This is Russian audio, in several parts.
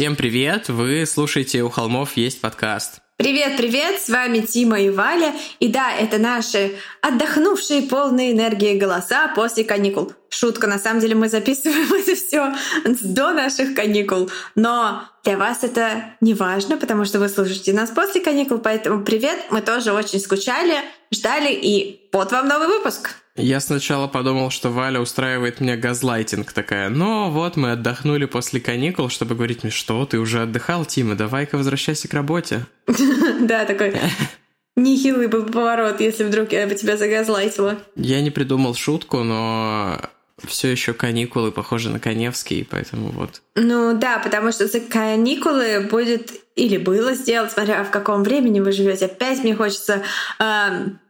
Всем привет! Вы слушаете «У холмов есть подкаст». Привет-привет, с вами Тима и Валя. И да, это наши отдохнувшие полные энергии голоса после каникул. Шутка, на самом деле мы записываем это все до наших каникул. Но для вас это не важно, потому что вы слушаете нас после каникул. Поэтому привет, мы тоже очень скучали, ждали, и вот вам новый выпуск. Я сначала подумал, что Валя устраивает мне газлайтинг такая. Но вот мы отдохнули после каникул, чтобы говорить мне, что ты уже отдыхал, Тима, давай-ка возвращайся к работе. Да, такой нехилый был поворот, если вдруг я бы тебя загазлайтила. Я не придумал шутку, но все еще каникулы похожи на Коневский, поэтому вот. Ну да, потому что за каникулы будет или было сделать, смотря в каком времени вы живете. Опять мне хочется э,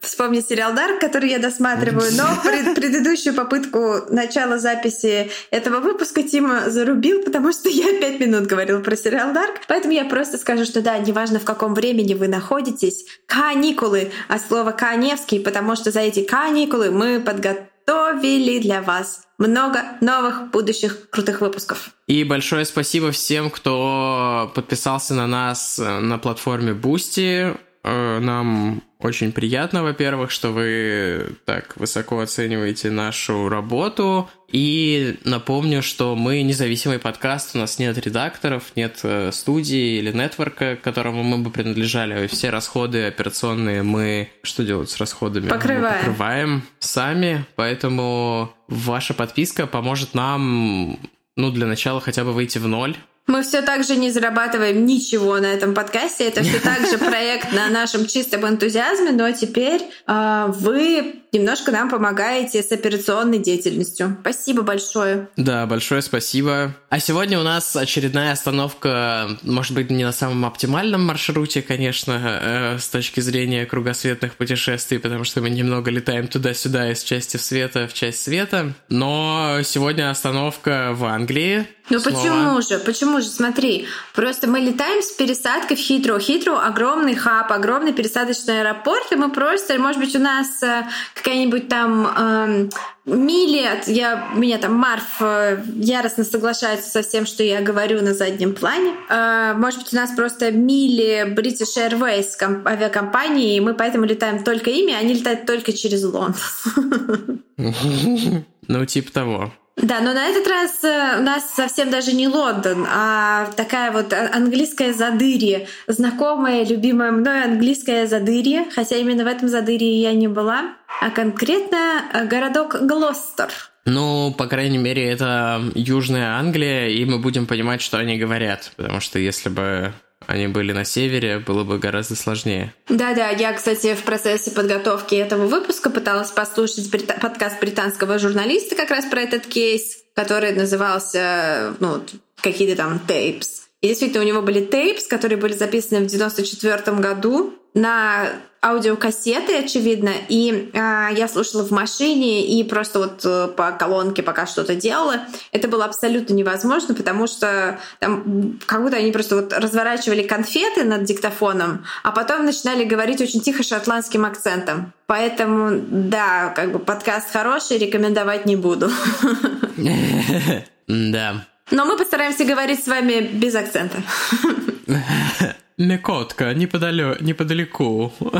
вспомнить сериал Дарк, который я досматриваю, но пред, предыдущую попытку начала записи этого выпуска Тима зарубил, потому что я пять минут говорила про сериал Дарк. Поэтому я просто скажу, что да, неважно в каком времени вы находитесь, каникулы, а слово Каневский, потому что за эти каникулы мы подготовили готовили для вас много новых будущих крутых выпусков. И большое спасибо всем, кто подписался на нас на платформе Boosty. Э, нам очень приятно, во-первых, что вы так высоко оцениваете нашу работу. И напомню, что мы независимый подкаст, у нас нет редакторов, нет э, студии или нетворка, к которому мы бы принадлежали. Все расходы операционные мы... Что делать с расходами? Покрываем. Мы покрываем сами, поэтому ваша подписка поможет нам, ну, для начала хотя бы выйти в ноль мы все так же не зарабатываем ничего на этом подкасте. Это все так же проект на нашем чистом энтузиазме, но теперь э, вы немножко нам помогаете с операционной деятельностью. Спасибо большое. Да, большое спасибо. А сегодня у нас очередная остановка, может быть, не на самом оптимальном маршруте, конечно, э, с точки зрения кругосветных путешествий, потому что мы немного летаем туда-сюда из части света в часть света. Но сегодня остановка в Англии. Ну почему же? Почему же? Смотри, просто мы летаем с пересадкой в Хитро. Хитро огромный хаб, огромный пересадочный аэропорт, и мы просто, может быть, у нас э, какая-нибудь там э, мили, я, меня там Марф э, яростно соглашается со всем, что я говорю на заднем плане. Э, может быть, у нас просто мили British Airways авиакомпании, и мы поэтому летаем только ими, а они летают только через Лондон. Ну, типа того. Да, но на этот раз э, у нас совсем даже не Лондон, а такая вот английская задырье, знакомая, любимая мной английская задырье, хотя именно в этом задырье я не была, а конкретно э, городок Глостер. Ну, по крайней мере, это Южная Англия, и мы будем понимать, что они говорят, потому что если бы они были на севере, было бы гораздо сложнее. Да-да, я, кстати, в процессе подготовки этого выпуска пыталась послушать подкаст британского журналиста как раз про этот кейс, который назывался, ну, какие-то там tapes. И действительно, у него были tapes, которые были записаны в 94 году на аудиокассеты, очевидно, и э, я слушала в машине и просто вот э, по колонке пока что-то делала. Это было абсолютно невозможно, потому что там как будто они просто вот разворачивали конфеты над диктофоном, а потом начинали говорить очень тихо шотландским акцентом. Поэтому, да, как бы подкаст хороший, рекомендовать не буду. Да. Но мы постараемся говорить с вами без акцента. Мекотка, неподалё... неподалеку. Ой,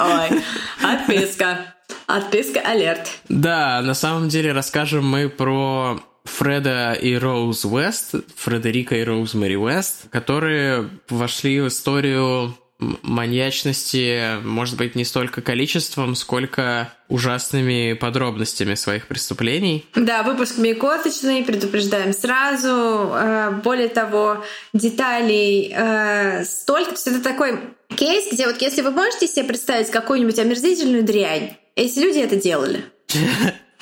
ой. Отписка. Отписка алерт. Да, на самом деле расскажем мы про Фреда и Роуз Уэст, Фредерика и Роуз Мэри Уэст, которые вошли в историю маньячности, может быть, не столько количеством, сколько ужасными подробностями своих преступлений. Да, выпуск мекоточный, предупреждаем сразу. Э, более того, деталей э, столько. То есть это такой кейс, где вот если вы можете себе представить какую-нибудь омерзительную дрянь, если люди это делали.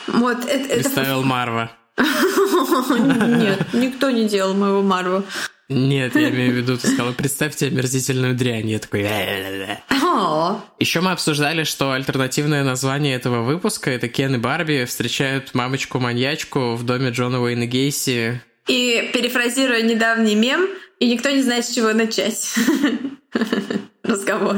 Вот, это, Представил Марва. Нет, никто не делал моего Марва. Нет, я имею в виду, ты сказала, представьте омерзительную дрянь. Я такой... Еще мы обсуждали, что альтернативное название этого выпуска — это Кен и Барби встречают мамочку-маньячку в доме Джона Уэйна Гейси. И перефразируя недавний мем, и никто не знает, с чего начать разговор.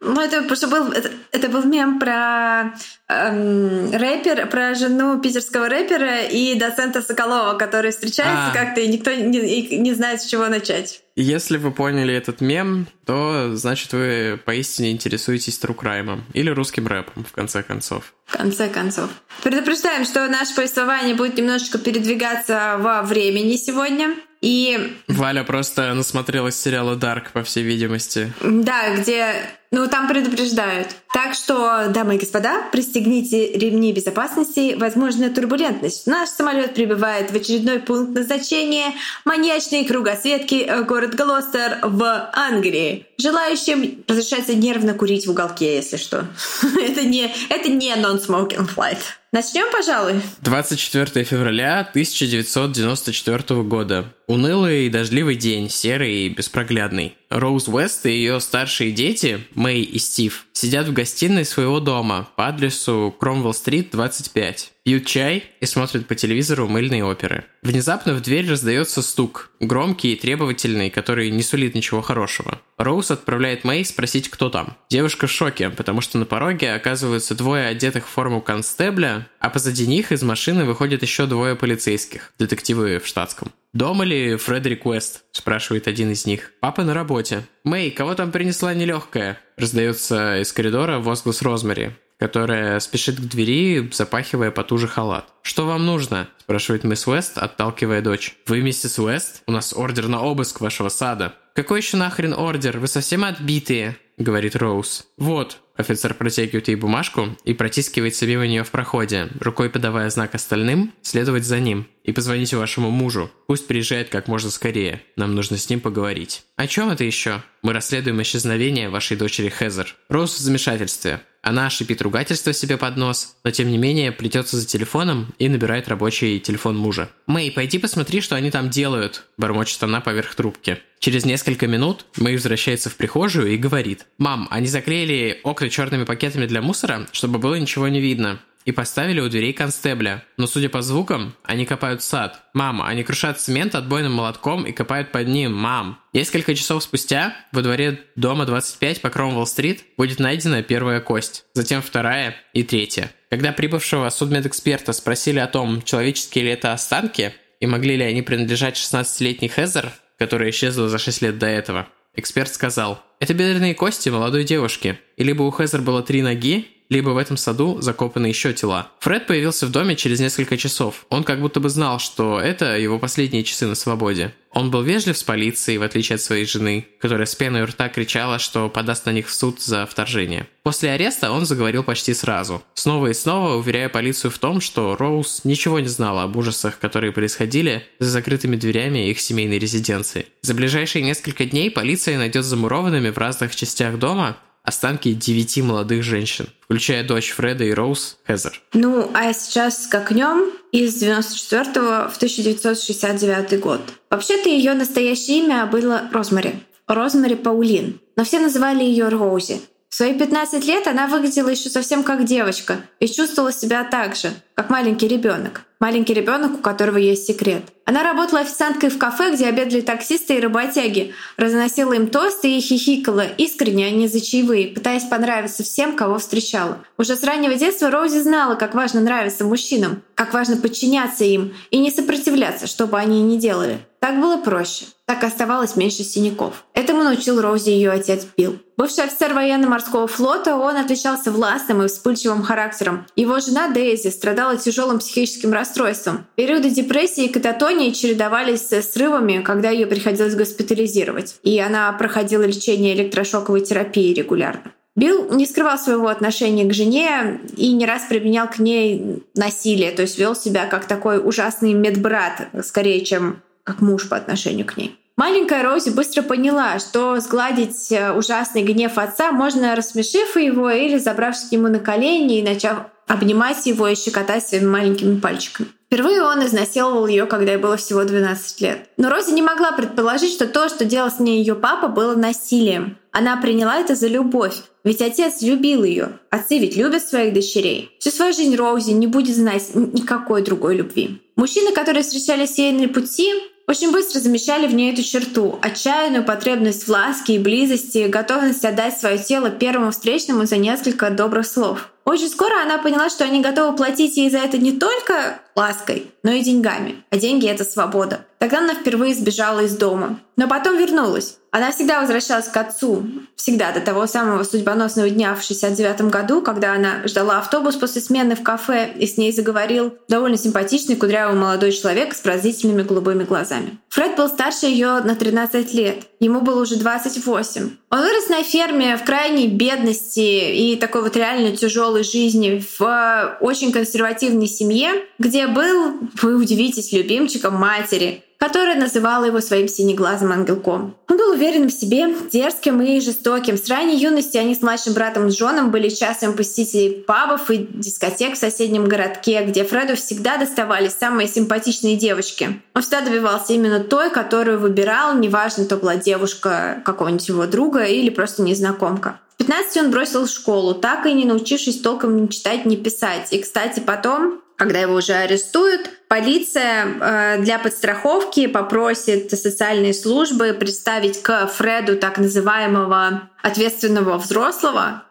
Ну, это просто был, это, это был мем про эм, рэпер, про жену питерского рэпера и доцента Соколова, которые встречаются а. как-то, и никто не, не знает, с чего начать. Если вы поняли этот мем, то значит вы поистине интересуетесь true crime ом или русским рэпом, в конце концов. В конце концов. Предупреждаем, что наше повествование будет немножечко передвигаться во времени сегодня. И... Валя просто насмотрелась сериала «Дарк», по всей видимости. Да, где... Ну, там предупреждают. Так что, дамы и господа, пристегните ремни безопасности, возможно, турбулентность. Наш самолет прибывает в очередной пункт назначения маньячные кругосветки э, город Глостер в Англии. Желающим разрешается нервно курить в уголке, если что. это не, это не non-smoking flight. Начнем, пожалуй. 24 февраля 1994 года. Унылый и дождливый день, серый и беспроглядный. Роуз Уэст и ее старшие дети, Мэй и Стив, сидят в гостиной своего дома по адресу Кромвелл-стрит, 25. Пьют чай и смотрят по телевизору мыльные оперы. Внезапно в дверь раздается стук, громкий и требовательный, который не сулит ничего хорошего. Роуз отправляет Мэй спросить, кто там. Девушка в шоке, потому что на пороге оказываются двое одетых в форму констебля, а позади них из машины выходят еще двое полицейских, детективы в штатском. «Дома ли Фредерик Уэст?» – спрашивает один из них. «Папа на работе». «Мэй, кого там принесла нелегкая?» – раздается из коридора возглас Розмари, которая спешит к двери, запахивая потуже халат. «Что вам нужно?» – спрашивает мисс Уэст, отталкивая дочь. «Вы миссис Уэст? У нас ордер на обыск вашего сада». «Какой еще нахрен ордер? Вы совсем отбитые?» — говорит Роуз. «Вот». Офицер протягивает ей бумажку и протискивается мимо нее в проходе, рукой подавая знак остальным следовать за ним. И позвоните вашему мужу. Пусть приезжает как можно скорее. Нам нужно с ним поговорить. О чем это еще? Мы расследуем исчезновение вашей дочери Хезер. Роуз в замешательстве. Она шипит ругательство себе под нос, но тем не менее плетется за телефоном и набирает рабочий телефон мужа. «Мэй, пойди посмотри, что они там делают», – бормочет она поверх трубки. Через несколько минут Мэй возвращается в прихожую и говорит. «Мам, они заклеили окна черными пакетами для мусора, чтобы было ничего не видно и поставили у дверей констебля. Но судя по звукам, они копают сад. Мама, они крушат цемент отбойным молотком и копают под ним. Мам. Несколько часов спустя во дворе дома 25 по Кромвелл-стрит будет найдена первая кость, затем вторая и третья. Когда прибывшего судмедэксперта спросили о том, человеческие ли это останки, и могли ли они принадлежать 16-летней Хезер, которая исчезла за 6 лет до этого, эксперт сказал, это бедренные кости молодой девушки, и либо у Хезер было три ноги, либо в этом саду закопаны еще тела. Фред появился в доме через несколько часов. Он как будто бы знал, что это его последние часы на свободе. Он был вежлив с полицией, в отличие от своей жены, которая с пеной у рта кричала, что подаст на них в суд за вторжение. После ареста он заговорил почти сразу, снова и снова уверяя полицию в том, что Роуз ничего не знала об ужасах, которые происходили за закрытыми дверями их семейной резиденции. За ближайшие несколько дней полиция найдет замурованными в разных частях дома останки девяти молодых женщин, включая дочь Фреда и Роуз Хезер. Ну, а сейчас скакнем из 94 в 1969 год. Вообще-то ее настоящее имя было Розмари. Розмари Паулин. Но все называли ее Роузи. В свои 15 лет она выглядела еще совсем как девочка и чувствовала себя так же, как маленький ребенок. Маленький ребенок, у которого есть секрет. Она работала официанткой в кафе, где обедали таксисты и работяги, разносила им тосты и хихикала, искренне, а не за чаевые, пытаясь понравиться всем, кого встречала. Уже с раннего детства Роузи знала, как важно нравиться мужчинам, как важно подчиняться им и не сопротивляться, что бы они ни делали. Так было проще. Так оставалось меньше синяков. Этому научил Роузи ее отец Билл. Бывший офицер военно-морского флота, он отличался властным и вспыльчивым характером. Его жена Дейзи страдала тяжелым психическим расстройством. Периоды депрессии и кататонии чередовались с срывами, когда ее приходилось госпитализировать. И она проходила лечение электрошоковой терапии регулярно. Билл не скрывал своего отношения к жене и не раз применял к ней насилие, то есть вел себя как такой ужасный медбрат, скорее, чем как муж по отношению к ней. Маленькая Рози быстро поняла, что сгладить э, ужасный гнев отца можно, рассмешив его или забравшись к нему на колени и начав обнимать его и щекотать своими маленькими пальчиками. Впервые он изнасиловал ее, когда ей было всего 12 лет. Но Рози не могла предположить, что то, что делал с ней ее папа, было насилием. Она приняла это за любовь, ведь отец любил ее. Отцы ведь любят своих дочерей. Всю свою жизнь Роузи не будет знать никакой другой любви. Мужчины, которые встречались ей на пути, очень быстро замечали в ней эту черту — отчаянную потребность в ласке и близости, готовность отдать свое тело первому встречному за несколько добрых слов. Очень скоро она поняла, что они готовы платить ей за это не только лаской, но и деньгами. А деньги — это свобода. Тогда она впервые сбежала из дома. Но потом вернулась. Она всегда возвращалась к отцу. Всегда, до того самого судьбоносного дня в 69 году, когда она ждала автобус после смены в кафе, и с ней заговорил довольно симпатичный кудрявый молодой человек с пронзительными голубыми глазами. Фред был старше ее на 13 лет. Ему было уже 28. Он вырос на ферме в крайней бедности и такой вот реально тяжелой жизни в очень консервативной семье, где был, вы удивитесь, любимчиком матери которая называла его своим синеглазым ангелком. Он был уверен в себе, дерзким и жестоким. С ранней юности они с младшим братом Джоном были частыми посетителями пабов и дискотек в соседнем городке, где Фреду всегда доставались самые симпатичные девочки. Он всегда добивался именно той, которую выбирал, неважно, то была девушка какого-нибудь его друга или просто незнакомка. В 15 он бросил школу, так и не научившись толком ни читать, ни писать. И, кстати, потом когда его уже арестуют, полиция э, для подстраховки попросит социальные службы представить к Фреду так называемого ответственного взрослого,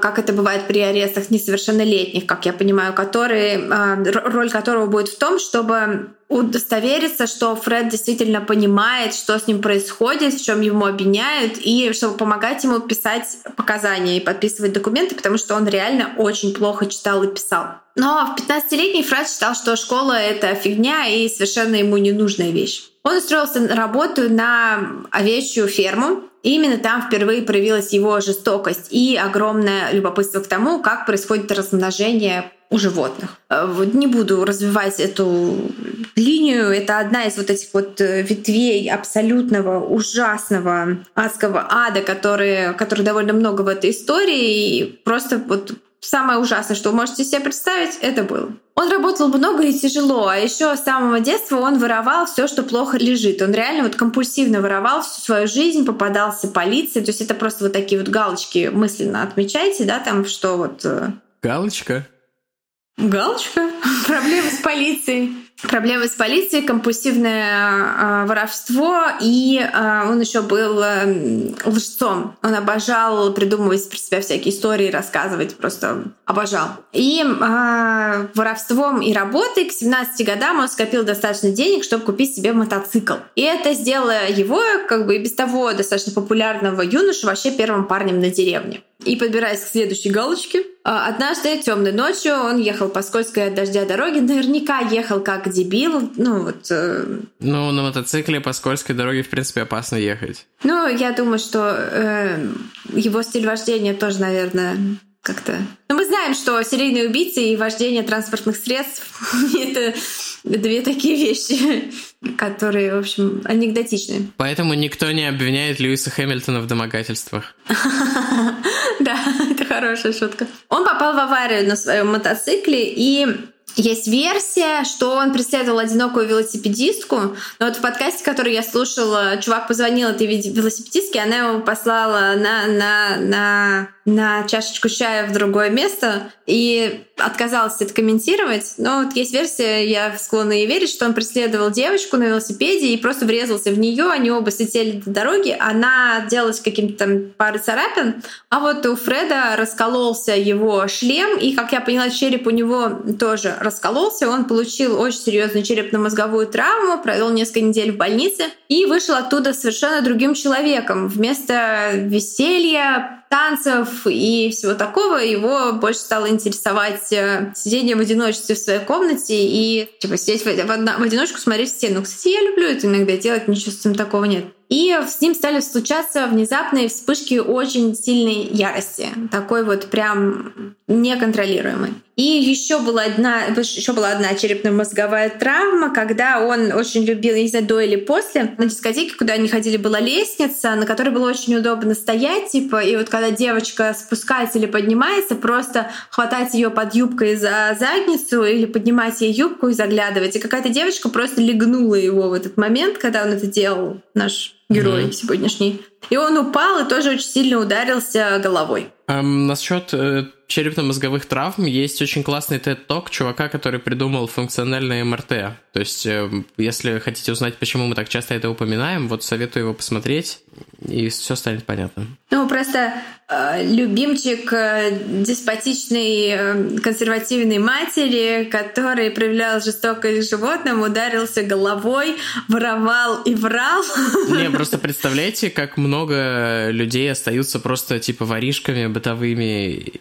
как это бывает при арестах несовершеннолетних, как я понимаю, который, э, роль которого будет в том, чтобы удостовериться, что Фред действительно понимает, что с ним происходит, в чем ему обвиняют, и чтобы помогать ему писать показания и подписывать документы, потому что он реально очень плохо читал и писал. Но в 15-летний Фред считал, что школа — это фигня и совершенно ему ненужная вещь. Он устроился на работу на овечью ферму, именно там впервые проявилась его жестокость и огромное любопытство к тому, как происходит размножение у животных. Э, не буду развивать эту линию. Это одна из вот этих вот э, ветвей абсолютного ужасного адского ада, который, который довольно много в этой истории. И просто вот самое ужасное, что вы можете себе представить, это было. Он работал много и тяжело, а еще с самого детства он воровал все, что плохо лежит. Он реально вот компульсивно воровал всю свою жизнь, попадался полиции. То есть это просто вот такие вот галочки мысленно отмечайте, да, там, что вот... Э, Галочка? Галочка. Проблемы с полицией. Проблемы с полицией, компульсивное э, воровство, и э, он еще был э, лжецом. Он обожал придумывать про себя всякие истории, рассказывать, просто обожал. И э, воровством и работой к 17 годам он скопил достаточно денег, чтобы купить себе мотоцикл. И это сделало его, как бы и без того достаточно популярного юношу, вообще первым парнем на деревне. И подбираясь к следующей галочке, а, однажды темной ночью он ехал по скользкой от дождя дороге, наверняка ехал как дебил, ну вот... Э... Ну, на мотоцикле по скользкой дороге, в принципе, опасно ехать. Ну, я думаю, что э, его стиль вождения тоже, наверное, как-то... Но мы знаем, что серийные убийцы и вождение транспортных средств — это две такие вещи, которые, в общем, анекдотичны. Поэтому никто не обвиняет Льюиса Хэмилтона в домогательствах. Да, это хорошая шутка. Он попал в аварию на своем мотоцикле и есть версия, что он преследовал одинокую велосипедистку, но вот в подкасте, который я слушала, чувак позвонил этой велосипедистке, она его послала на, на, на, на чашечку чая в другое место и отказалась это комментировать. Но вот есть версия, я склонна ей верить, что он преследовал девочку на велосипеде и просто врезался в нее, они оба слетели до дороги, она делалась каким-то там пары царапин, а вот у Фреда раскололся его шлем, и, как я поняла, череп у него тоже раскололся, он получил очень серьезную черепно-мозговую травму, провел несколько недель в больнице и вышел оттуда совершенно другим человеком. Вместо веселья, танцев и всего такого его больше стало интересовать э, сидение в одиночестве в своей комнате и типа сидеть в, в, в одиночку, смотреть стену. Кстати, я люблю это иногда делать, ничего с этим такого нет. И с ним стали случаться внезапные вспышки очень сильной ярости, такой вот прям неконтролируемой. И еще была одна, еще была одна черепно-мозговая травма, когда он очень любил, не знаю, до или после, на дискотеке, куда они ходили, была лестница, на которой было очень удобно стоять, типа, и вот когда девочка спускается или поднимается, просто хватать ее под юбкой за задницу или поднимать ей юбку и заглядывать. И какая-то девочка просто легнула его в этот момент, когда он это делал, наш герой mm-hmm. сегодняшний. И он упал и тоже очень сильно ударился головой. Um, насчет э, черепно-мозговых травм есть очень классный TED-ток чувака, который придумал функциональное МРТ. То есть, э, если хотите узнать, почему мы так часто это упоминаем, вот советую его посмотреть, и все станет понятно. Ну, просто э, любимчик э, деспотичной э, консервативной матери, который проявлял жестокость к животным, ударился головой, воровал и врал. Не, просто представляете, как много людей остаются просто типа воришками бытовыми,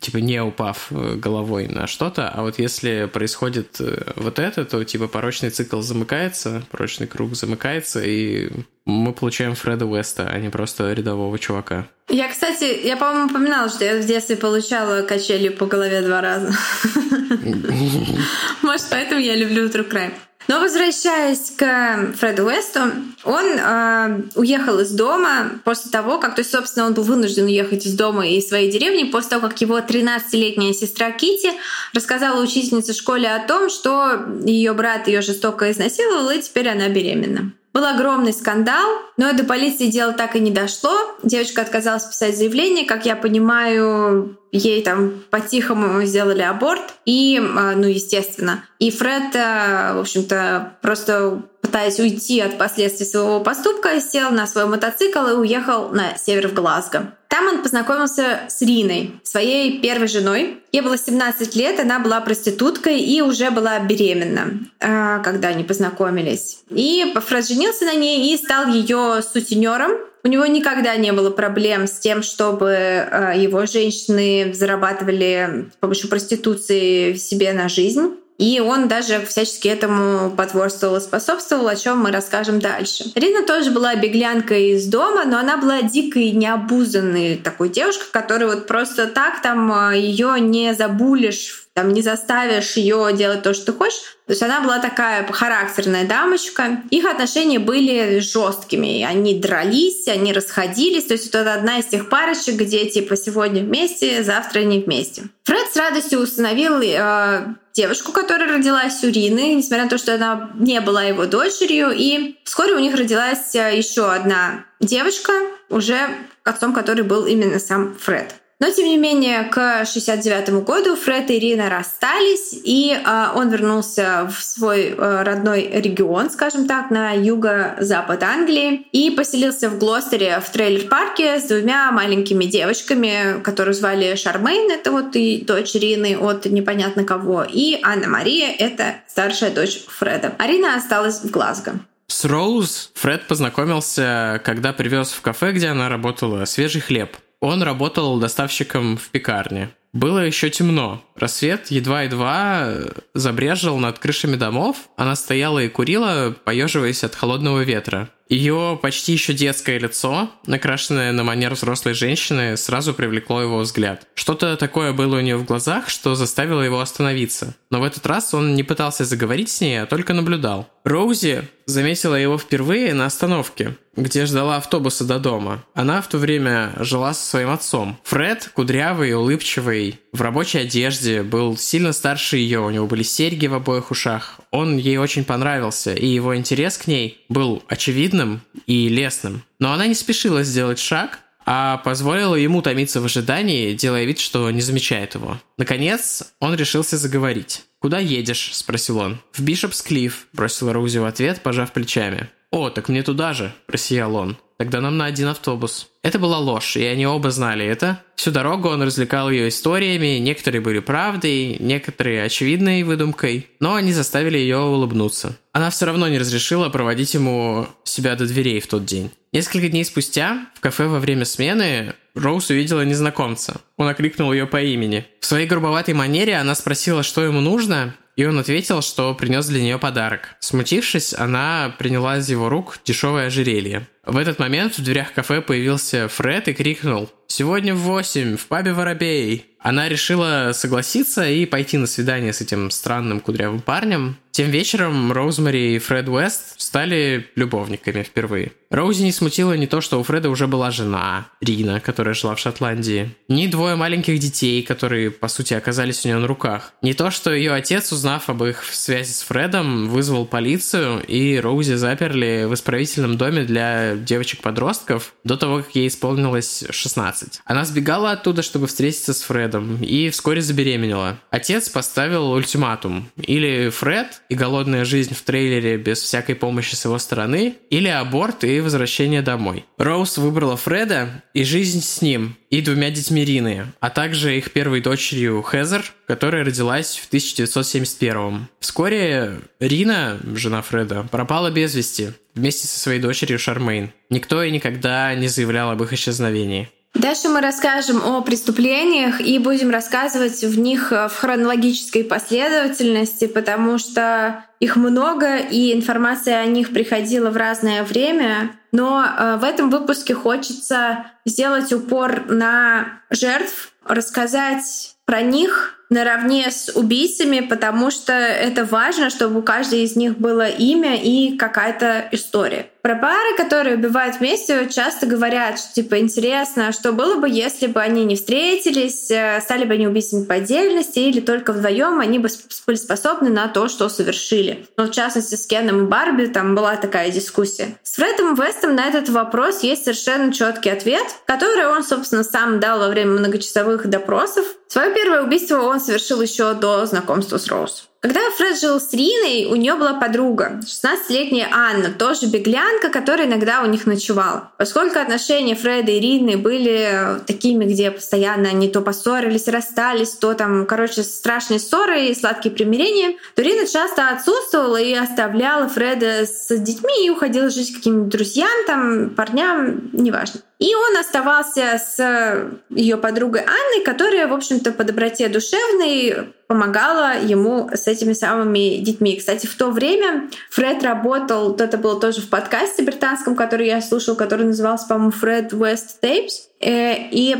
типа не упав головой на что-то, а вот если происходит э, вот это, то типа порочный цикл замыкается, порочный круг замыкается, и мы получаем Фреда Уэста, а не просто рядового чувака. Я, кстати, я, по-моему, упоминала, что я в детстве получала качелью по голове два раза. Может, поэтому я люблю True Crime. Но возвращаясь к Фреду Уэсту, он э, уехал из дома после того, как, то есть, собственно, он был вынужден уехать из дома и из своей деревни после того, как его 13-летняя сестра Кити рассказала учительнице школе о том, что ее брат ее жестоко изнасиловал, и теперь она беременна. Был огромный скандал, но до полиции дело так и не дошло. Девочка отказалась писать заявление. Как я понимаю, ей там по-тихому сделали аборт. И, а, ну, естественно. И Фред, а, в общем-то, просто пытаясь уйти от последствий своего поступка, сел на свой мотоцикл и уехал на север в Глазго. Там он познакомился с Риной, своей первой женой. Ей было 17 лет, она была проституткой и уже была беременна, а, когда они познакомились. И Фред женился на ней и стал ее сутенером. У него никогда не было проблем с тем, чтобы а, его женщины зарабатывали с помощью проституции себе на жизнь. И он даже всячески этому потворствовал и способствовал, о чем мы расскажем дальше. Рина тоже была беглянкой из дома, но она была дикой, необузанной такой девушкой, которая вот просто так там а, ее не забулишь там не заставишь ее делать то, что ты хочешь. То есть она была такая характерная дамочка. Их отношения были жесткими. Они дрались, они расходились. То есть это одна из тех парочек, где типа сегодня вместе, завтра не вместе. Фред с радостью установил э, девушку, которая родилась у Рины, несмотря на то, что она не была его дочерью. И вскоре у них родилась э, еще одна девочка, уже отцом которой был именно сам Фред. Но, тем не менее, к 69 году Фред и Ирина расстались, и э, он вернулся в свой э, родной регион, скажем так, на юго-запад Англии, и поселился в Глостере в трейлер-парке с двумя маленькими девочками, которые звали Шармейн, это вот и дочь Ирины от непонятно кого, и Анна-Мария, это старшая дочь Фреда. Арина осталась в Глазго. С Роуз Фред познакомился, когда привез в кафе, где она работала, свежий хлеб. Он работал доставщиком в пекарне. Было еще темно. Рассвет едва-едва забрежил над крышами домов. Она стояла и курила, поеживаясь от холодного ветра. Ее почти еще детское лицо, накрашенное на манер взрослой женщины, сразу привлекло его взгляд. Что-то такое было у нее в глазах, что заставило его остановиться. Но в этот раз он не пытался заговорить с ней, а только наблюдал. Роузи заметила его впервые на остановке, где ждала автобуса до дома. Она в то время жила со своим отцом. Фред, кудрявый, улыбчивый, в рабочей одежде, был сильно старше ее, у него были серьги в обоих ушах. Он ей очень понравился, и его интерес к ней был очевидным и лестным. Но она не спешила сделать шаг, а позволила ему томиться в ожидании, делая вид, что не замечает его. Наконец, он решился заговорить. «Куда едешь?» – спросил он. «В Бишопс Клифф», – бросила Роузи в ответ, пожав плечами. «О, так мне туда же», – просиял он. «Тогда нам на один автобус». Это была ложь, и они оба знали это. Всю дорогу он развлекал ее историями, некоторые были правдой, некоторые очевидной выдумкой, но они заставили ее улыбнуться. Она все равно не разрешила проводить ему себя до дверей в тот день. Несколько дней спустя в кафе во время смены Роуз увидела незнакомца. Он окликнул ее по имени. В своей грубоватой манере она спросила, что ему нужно, и он ответил, что принес для нее подарок. Смутившись, она приняла из его рук дешевое ожерелье. В этот момент в дверях кафе появился Фред и крикнул «Сегодня в восемь, в пабе Воробей!». Она решила согласиться и пойти на свидание с этим странным кудрявым парнем. Тем вечером Роузмари и Фред Уэст стали любовниками впервые. Роузи не смутило не то, что у Фреда уже была жена, Рина, которая жила в Шотландии, ни двое маленьких детей, которые, по сути, оказались у нее на руках. Не то, что ее отец, узнав об их связи с Фредом, вызвал полицию, и Роузи заперли в исправительном доме для девочек-подростков до того, как ей исполнилось 16. Она сбегала оттуда, чтобы встретиться с Фредом, и вскоре забеременела. Отец поставил ультиматум. Или Фред и голодная жизнь в трейлере без всякой помощи с его стороны, или аборт и возвращение домой. Роуз выбрала Фреда и жизнь с ним, и двумя детьми Рины, а также их первой дочерью Хезер, которая родилась в 1971 Вскоре Рина, жена Фреда, пропала без вести вместе со своей дочерью Шармейн. Никто и никогда не заявлял об их исчезновении. Дальше мы расскажем о преступлениях и будем рассказывать в них в хронологической последовательности, потому что их много, и информация о них приходила в разное время. Но э, в этом выпуске хочется сделать упор на жертв, рассказать про них наравне с убийцами, потому что это важно, чтобы у каждой из них было имя и какая-то история. Про пары, которые убивают вместе, часто говорят, что типа интересно, что было бы, если бы они не встретились, э, стали бы они убийцами по отдельности или только вдвоем они бы были способны на то, что совершили. Но в частности с Кеном и Барби там была такая дискуссия. С Фредом Вестом на этот вопрос есть совершенно четкий ответ, который он, собственно, сам дал во время многочасовых допросов. Свое первое убийство он совершил еще до знакомства с Роуз. Когда Фред жил с Риной, у нее была подруга, 16-летняя Анна, тоже беглянка, которая иногда у них ночевала. Поскольку отношения Фреда и Рины были такими, где постоянно они то поссорились, расстались, то там, короче, страшные ссоры и сладкие примирения, то Рина часто отсутствовала и оставляла Фреда с детьми и уходила жить к каким-нибудь друзьям, там, парням, неважно. И он оставался с ее подругой Анной, которая, в общем-то, по доброте душевной помогала ему с этими самыми детьми. Кстати, в то время Фред работал, вот это было тоже в подкасте британском, который я слушал, который назывался, по-моему, Фред West Tapes. Э, и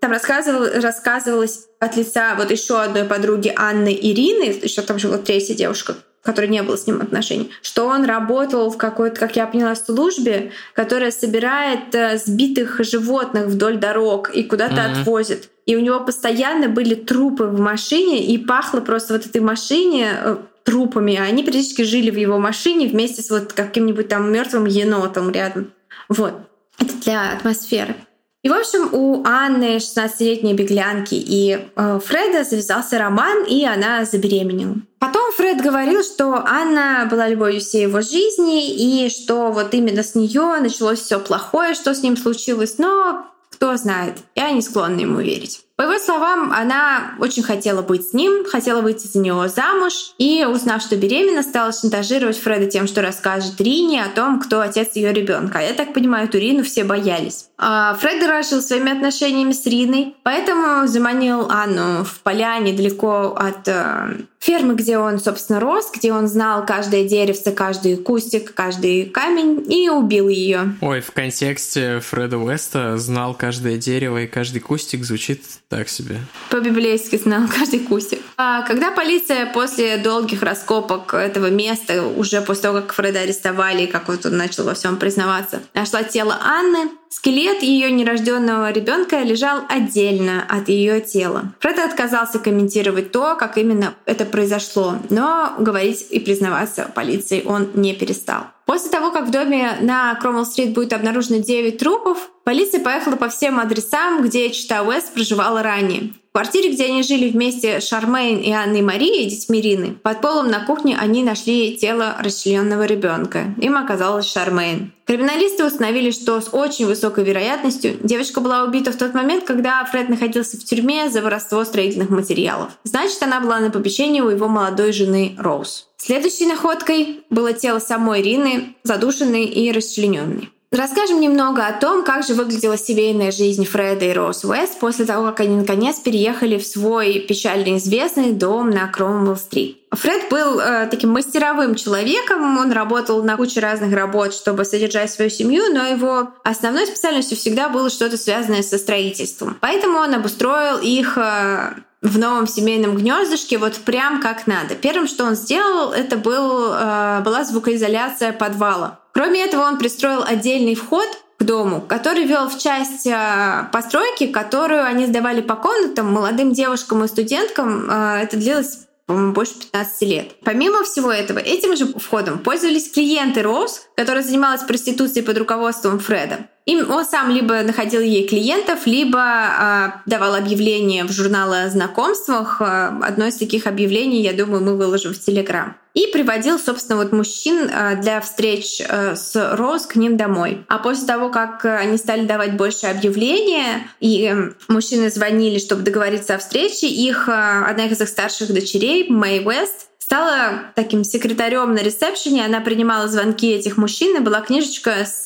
там рассказывал, рассказывалось от лица вот еще одной подруги Анны Ирины, еще там же была третья девушка, который не было с ним отношений, что он работал в какой-то, как я поняла, службе, которая собирает э, сбитых животных вдоль дорог и куда-то mm-hmm. отвозит. И у него постоянно были трупы в машине, и пахло просто вот этой машине э, трупами. А они практически жили в его машине вместе с вот каким-нибудь там мертвым енотом рядом. Вот. Это для атмосферы. И, в общем, у Анны, 16-летней беглянки, и э, Фреда завязался роман, и она забеременела. Потом Фред говорил, что Анна была любовью всей его жизни, и что вот именно с нее началось все плохое, что с ним случилось. Но кто знает, я не склонна ему верить. По его словам, она очень хотела быть с ним, хотела выйти за него замуж, и, узнав, что беременна, стала шантажировать Фреда тем, что расскажет Рине о том, кто отец ее ребенка. Я так понимаю, эту Рину все боялись. А Фред дорожил своими отношениями с Риной, поэтому заманил Анну в поля недалеко от э, фермы, где он, собственно, рос, где он знал каждое деревце, каждый кустик, каждый камень и убил ее. Ой, в контексте Фреда Уэста знал каждое дерево и каждый кустик звучит так себе. По-библейски знал каждый кустик. А когда полиция после долгих раскопок этого места, уже после того, как Фреда арестовали, как вот он начал во всем признаваться, нашла тело Анны, Скелет ее нерожденного ребенка лежал отдельно от ее тела. Фред отказался комментировать то, как именно это произошло, но говорить и признаваться полиции он не перестал. После того, как в доме на Кромвелл-стрит будет обнаружено 9 трупов, полиция поехала по всем адресам, где Чита Уэст проживала ранее. В квартире, где они жили вместе с Шармейн и Анной Марией, детьми Рины, под полом на кухне они нашли тело расчлененного ребенка. Им оказалась Шармейн. Криминалисты установили, что с очень высокой вероятностью девочка была убита в тот момент, когда Фред находился в тюрьме за воровство строительных материалов. Значит, она была на попечении у его молодой жены Роуз. Следующей находкой было тело самой Рины, задушенной и расчлененной. Расскажем немного о том, как же выглядела семейная жизнь Фреда и Роуз Уэст после того, как они наконец переехали в свой печально известный дом на Кромвелл-стрит. Фред был э, таким мастеровым человеком, он работал на куче разных работ, чтобы содержать свою семью, но его основной специальностью всегда было что-то связанное со строительством. Поэтому он обустроил их э, в новом семейном гнездышке вот прям как надо. Первым, что он сделал, это был, э, была звукоизоляция подвала. Кроме этого, он пристроил отдельный вход к дому, который вел в часть э, постройки, которую они сдавали по комнатам молодым девушкам и студенткам. Э, это длилось больше 15 лет. Помимо всего этого, этим же входом пользовались клиенты Роуз, которая занималась проституцией под руководством Фреда. И он сам либо находил ей клиентов, либо э, давал объявления в журналы о знакомствах. Одно из таких объявлений, я думаю, мы выложим в Телеграм. И приводил, собственно, вот мужчин э, для встреч с Роуз к ним домой. А после того, как они стали давать больше объявления, и мужчины звонили, чтобы договориться о встрече, их одна из их старших дочерей, Мэй Уэст, стала таким секретарем на ресепшене. Она принимала звонки этих мужчин, и была книжечка с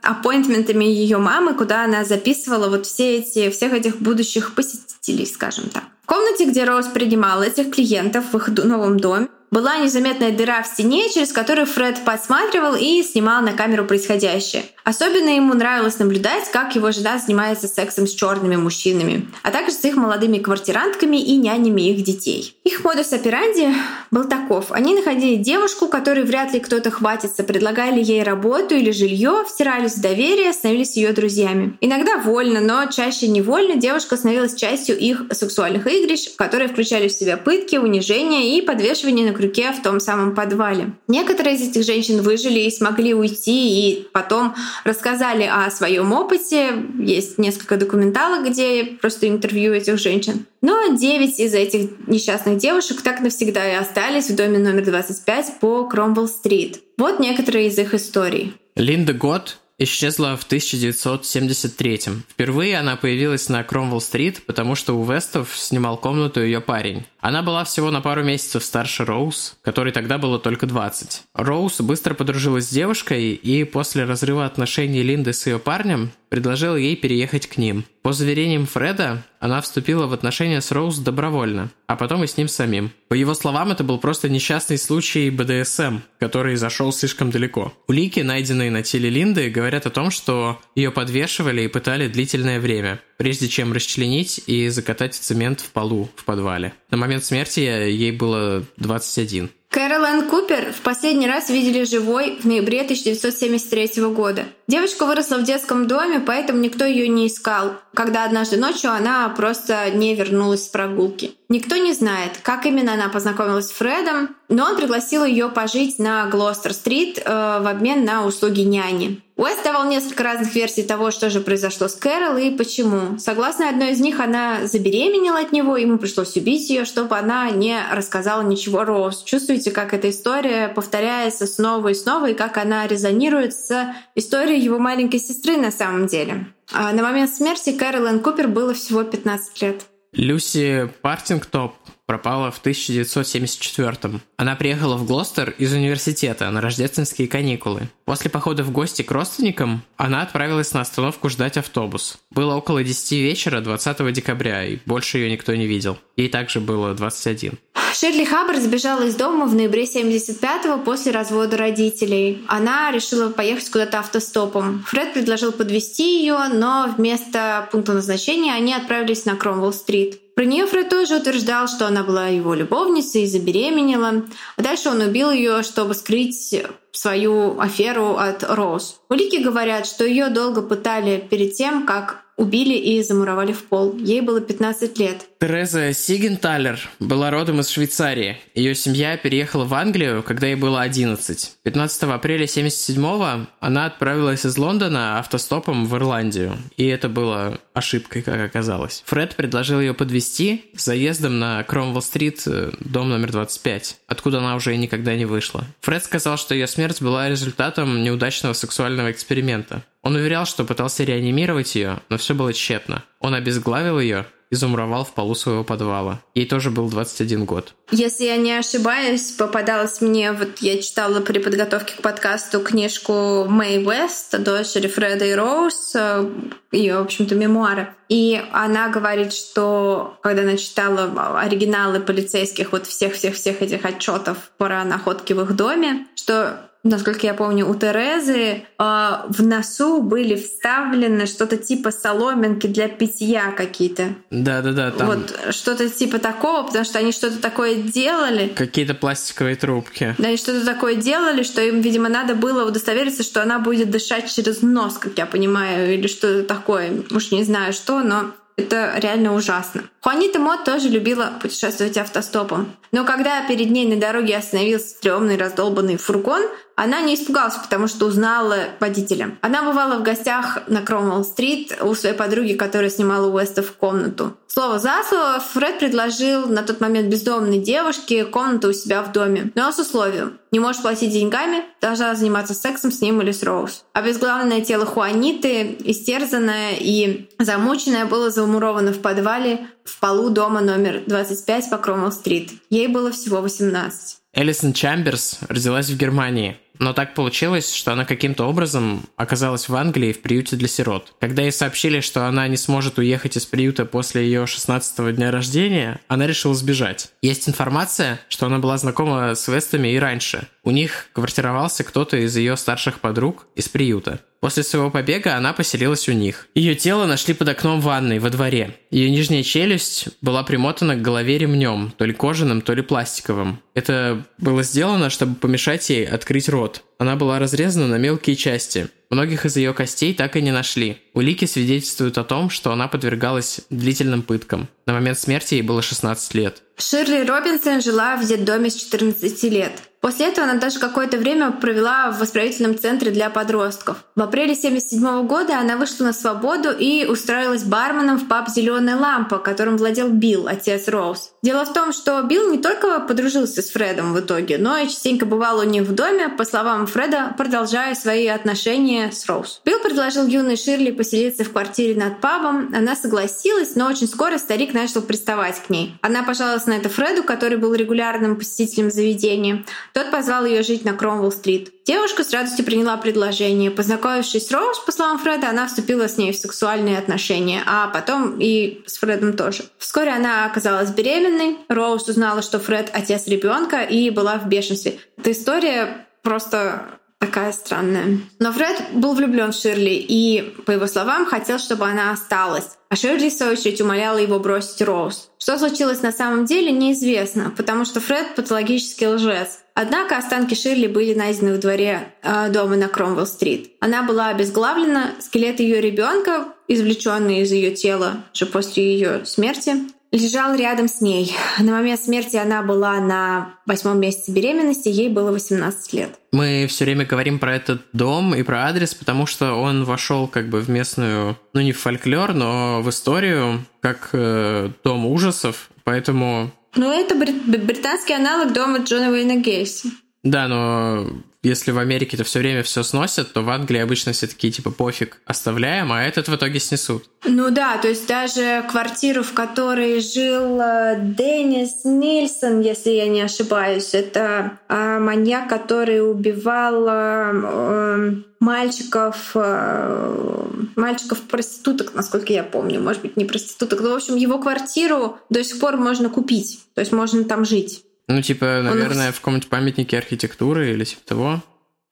аппоинтментами ее мамы, куда она записывала вот все эти, всех этих будущих посетителей, скажем так. В комнате, где Роуз принимала этих клиентов в их новом доме, была незаметная дыра в стене, через которую Фред подсматривал и снимал на камеру происходящее. Особенно ему нравилось наблюдать, как его жена занимается сексом с черными мужчинами, а также с их молодыми квартирантками и нянями их детей. Их модус операнди был таков. Они находили девушку, которой вряд ли кто-то хватится, предлагали ей работу или жилье, втирались в доверие, становились ее друзьями. Иногда вольно, но чаще невольно девушка становилась частью их сексуальных игрищ, которые включали в себя пытки, унижения и подвешивание на крюке в том самом подвале. Некоторые из этих женщин выжили и смогли уйти, и потом рассказали о своем опыте. Есть несколько документалок, где просто интервью этих женщин. Но 9 из этих несчастных девушек так навсегда и остались в доме номер 25 по Кромвелл-стрит. Вот некоторые из их историй. Линда Гот исчезла в 1973 Впервые она появилась на Кромвелл-стрит, потому что у Вестов снимал комнату ее парень. Она была всего на пару месяцев старше Роуз, которой тогда было только 20. Роуз быстро подружилась с девушкой и после разрыва отношений Линды с ее парнем предложила ей переехать к ним. По заверениям Фреда, она вступила в отношения с Роуз добровольно, а потом и с ним самим. По его словам, это был просто несчастный случай БДСМ, который зашел слишком далеко. Улики, найденные на теле Линды, говорят о том, что ее подвешивали и пытали длительное время, прежде чем расчленить и закатать в цемент в полу в подвале. На момент смерти ей было 21. Кэролайн Купер в последний раз видели живой в ноябре 1973 года. Девочка выросла в детском доме, поэтому никто ее не искал, когда однажды ночью она просто не вернулась с прогулки. Никто не знает, как именно она познакомилась с Фредом, но он пригласил ее пожить на Глостер-стрит э, в обмен на услуги няни. Уэст давал несколько разных версий того, что же произошло с Кэрол и почему. Согласно одной из них, она забеременела от него, ему пришлось убить ее, чтобы она не рассказала ничего Роуз. Чувствуете, как эта история повторяется снова и снова, и как она резонирует с историей его маленькой сестры на самом деле. А на момент смерти Кэролайн Купер было всего 15 лет. Люси Партингтоп пропала в 1974-м. Она приехала в Глостер из университета на рождественские каникулы. После похода в гости к родственникам она отправилась на остановку ждать автобус. Было около 10 вечера 20 декабря, и больше ее никто не видел. Ей также было 21. Ширли Хаббард сбежала из дома в ноябре 75-го после развода родителей. Она решила поехать куда-то автостопом. Фред предложил подвести ее, но вместо пункта назначения они отправились на Кромвелл-стрит. Про нее Фред тоже утверждал, что она была его любовницей и забеременела. А дальше он убил ее, чтобы скрыть свою аферу от Роуз. Улики говорят, что ее долго пытали перед тем, как убили и замуровали в пол. Ей было 15 лет. Тереза Сигенталер была родом из Швейцарии. Ее семья переехала в Англию, когда ей было 11. 15 апреля 77-го она отправилась из Лондона автостопом в Ирландию. И это было ошибкой, как оказалось. Фред предложил ее подвести заездом на Кромвелл-стрит, э, дом номер 25, откуда она уже никогда не вышла. Фред сказал, что ее смерть была результатом неудачного сексуального эксперимента. Он уверял, что пытался реанимировать ее, но все было тщетно. Он обезглавил ее и замуровал в полу своего подвала. Ей тоже был 21 год. Если я не ошибаюсь, попадалась мне, вот я читала при подготовке к подкасту книжку Мэй Уэст, дочери Фреда и Роуз, э, ее, в общем-то, мемуары. И она говорит, что когда она читала оригиналы полицейских вот всех-всех-всех этих отчетов про находки в их доме, что насколько я помню, у Терезы э, в носу были вставлены что-то типа соломинки для питья какие-то. Да-да-да. Там... Вот что-то типа такого, потому что они что-то такое делали. Какие-то пластиковые трубки. Да, они что-то такое делали, что им, видимо, надо было удостовериться, что она будет дышать через нос, как я понимаю, или что-то такое. Уж не знаю что, но это реально ужасно. Хуанита Мот тоже любила путешествовать автостопом. Но когда перед ней на дороге остановился стрёмный раздолбанный фургон, она не испугалась, потому что узнала водителя. Она бывала в гостях на Кромвелл-стрит у своей подруги, которая снимала у Уэстов комнату. Слово за слово, Фред предложил на тот момент бездомной девушке комнату у себя в доме, но с условием. Не можешь платить деньгами, должна заниматься сексом с ним или с Роуз. Обезглавленное тело Хуаниты, истерзанное и замученное, было замуровано в подвале в полу дома номер 25 по Кромвелл-стрит. Ей было всего 18. Элисон Чамберс родилась в Германии, но так получилось, что она каким-то образом оказалась в Англии в приюте для сирот. Когда ей сообщили, что она не сможет уехать из приюта после ее 16-го дня рождения, она решила сбежать. Есть информация, что она была знакома с Вестами и раньше. У них квартировался кто-то из ее старших подруг из приюта. После своего побега она поселилась у них. Ее тело нашли под окном ванной во дворе. Ее нижняя челюсть была примотана к голове ремнем, то ли кожаным, то ли пластиковым. Это было сделано, чтобы помешать ей открыть рот. Она была разрезана на мелкие части. Многих из ее костей так и не нашли. Улики свидетельствуют о том, что она подвергалась длительным пыткам. На момент смерти ей было 16 лет. Ширли Робинсон жила в детдоме с 14 лет. После этого она даже какое-то время провела в воспроизводительном центре для подростков. В апреле 1977 года она вышла на свободу и устроилась барменом в паб «Зеленая лампа», которым владел Билл, отец Роуз. Дело в том, что Билл не только подружился с Фредом в итоге, но и частенько бывал у них в доме, по словам Фреда, продолжая свои отношения с Роуз. Билл предложил юной Ширли поселиться в квартире над пабом. Она согласилась, но очень скоро старик начал приставать к ней. Она пожаловалась на это Фреду, который был регулярным посетителем заведения. Тот позвал ее жить на Кромвелл-стрит. Девушка с радостью приняла предложение. Познакомившись с Роуз, по словам Фреда, она вступила с ней в сексуальные отношения, а потом и с Фредом тоже. Вскоре она оказалась беременной. Роуз узнала, что Фред — отец ребенка, и была в бешенстве. Эта история просто такая странная. Но Фред был влюблен в Ширли и, по его словам, хотел, чтобы она осталась. А Ширли, в свою очередь, умоляла его бросить Роуз. Что случилось на самом деле, неизвестно, потому что Фред патологический лжец. Однако останки Ширли были найдены в дворе э, дома на Кромвелл-стрит. Она была обезглавлена, скелет ее ребенка, извлеченный из ее тела уже после ее смерти, лежал рядом с ней. На момент смерти она была на восьмом месяце беременности, ей было 18 лет. Мы все время говорим про этот дом и про адрес, потому что он вошел как бы в местную, ну не в фольклор, но в историю, как э, дом ужасов, поэтому... Ну это брит- британский аналог дома Джона Уэйна Гейси. Да, но если в Америке это все время все сносят, то в Англии обычно все такие типа пофиг оставляем, а этот в итоге снесут. Ну да, то есть даже квартиру, в которой жил э, Деннис Нильсон, если я не ошибаюсь, это э, маньяк, который убивал э, мальчиков, э, мальчиков проституток, насколько я помню, может быть не проституток, но в общем его квартиру до сих пор можно купить, то есть можно там жить. Ну, типа, наверное, Он... в каком-нибудь памятнике архитектуры или типа того?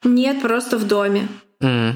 Нет, просто в доме. Mm.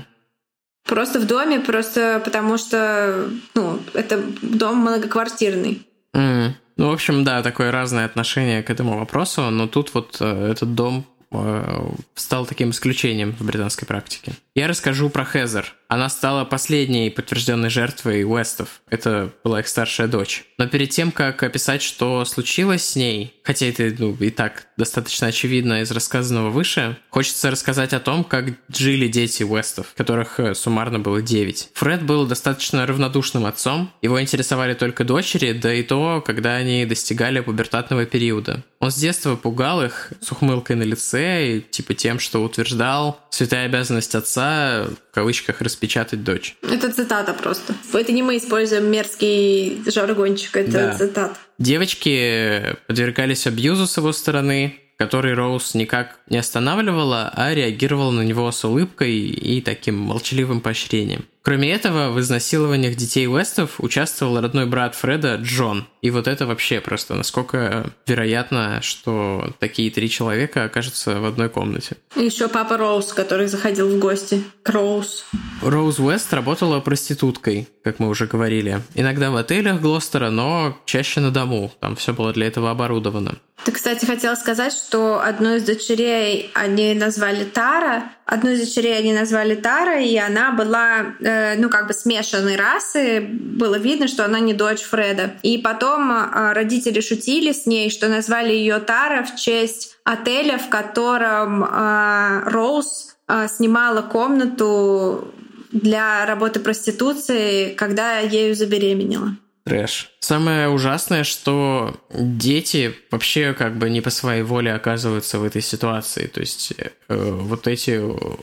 Просто в доме, просто потому что, ну, это дом многоквартирный. Mm. Ну, в общем, да, такое разное отношение к этому вопросу, но тут вот э, этот дом э, стал таким исключением в британской практике. Я расскажу про Хезер. Она стала последней подтвержденной жертвой Уэстов. Это была их старшая дочь. Но перед тем, как описать, что случилось с ней, хотя это ну, и так достаточно очевидно из рассказанного выше, хочется рассказать о том, как жили дети Уэстов, которых э, суммарно было 9. Фред был достаточно равнодушным отцом. Его интересовали только дочери, да и то, когда они достигали пубертатного периода. Он с детства пугал их с ухмылкой на лице и типа тем, что утверждал, святая обязанность отца в кавычках распечатать дочь. Это цитата просто. Это не мы используем мерзкий жаргончик, это да. цитата. Девочки подвергались абьюзу с его стороны, который Роуз никак не останавливала, а реагировала на него с улыбкой и таким молчаливым поощрением. Кроме этого, в изнасилованиях детей Уэстов участвовал родной брат Фреда Джон. И вот это вообще просто насколько вероятно, что такие три человека окажутся в одной комнате. И еще папа Роуз, который заходил в гости к Роуз. Роуз Уэст работала проституткой, как мы уже говорили. Иногда в отелях Глостера, но чаще на дому. Там все было для этого оборудовано. Ты, кстати, хотела сказать, что одну из дочерей они назвали Тара. Одну из дочерей они назвали Тара, и она была э, ну, как бы смешанной расы. Было видно, что она не дочь Фреда. И потом э, родители шутили с ней, что назвали ее Тара в честь отеля, в котором э, Роуз снимала комнату для работы проституции, когда ею забеременела. Трэш. Самое ужасное, что дети вообще как бы не по своей воле оказываются в этой ситуации. То есть э, вот эти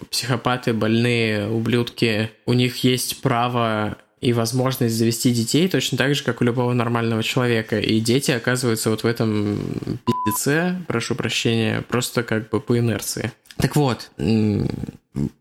психопаты, больные ублюдки, у них есть право и возможность завести детей точно так же, как у любого нормального человека. И дети оказываются вот в этом пиздеце, прошу прощения, просто как бы по инерции. Так вот,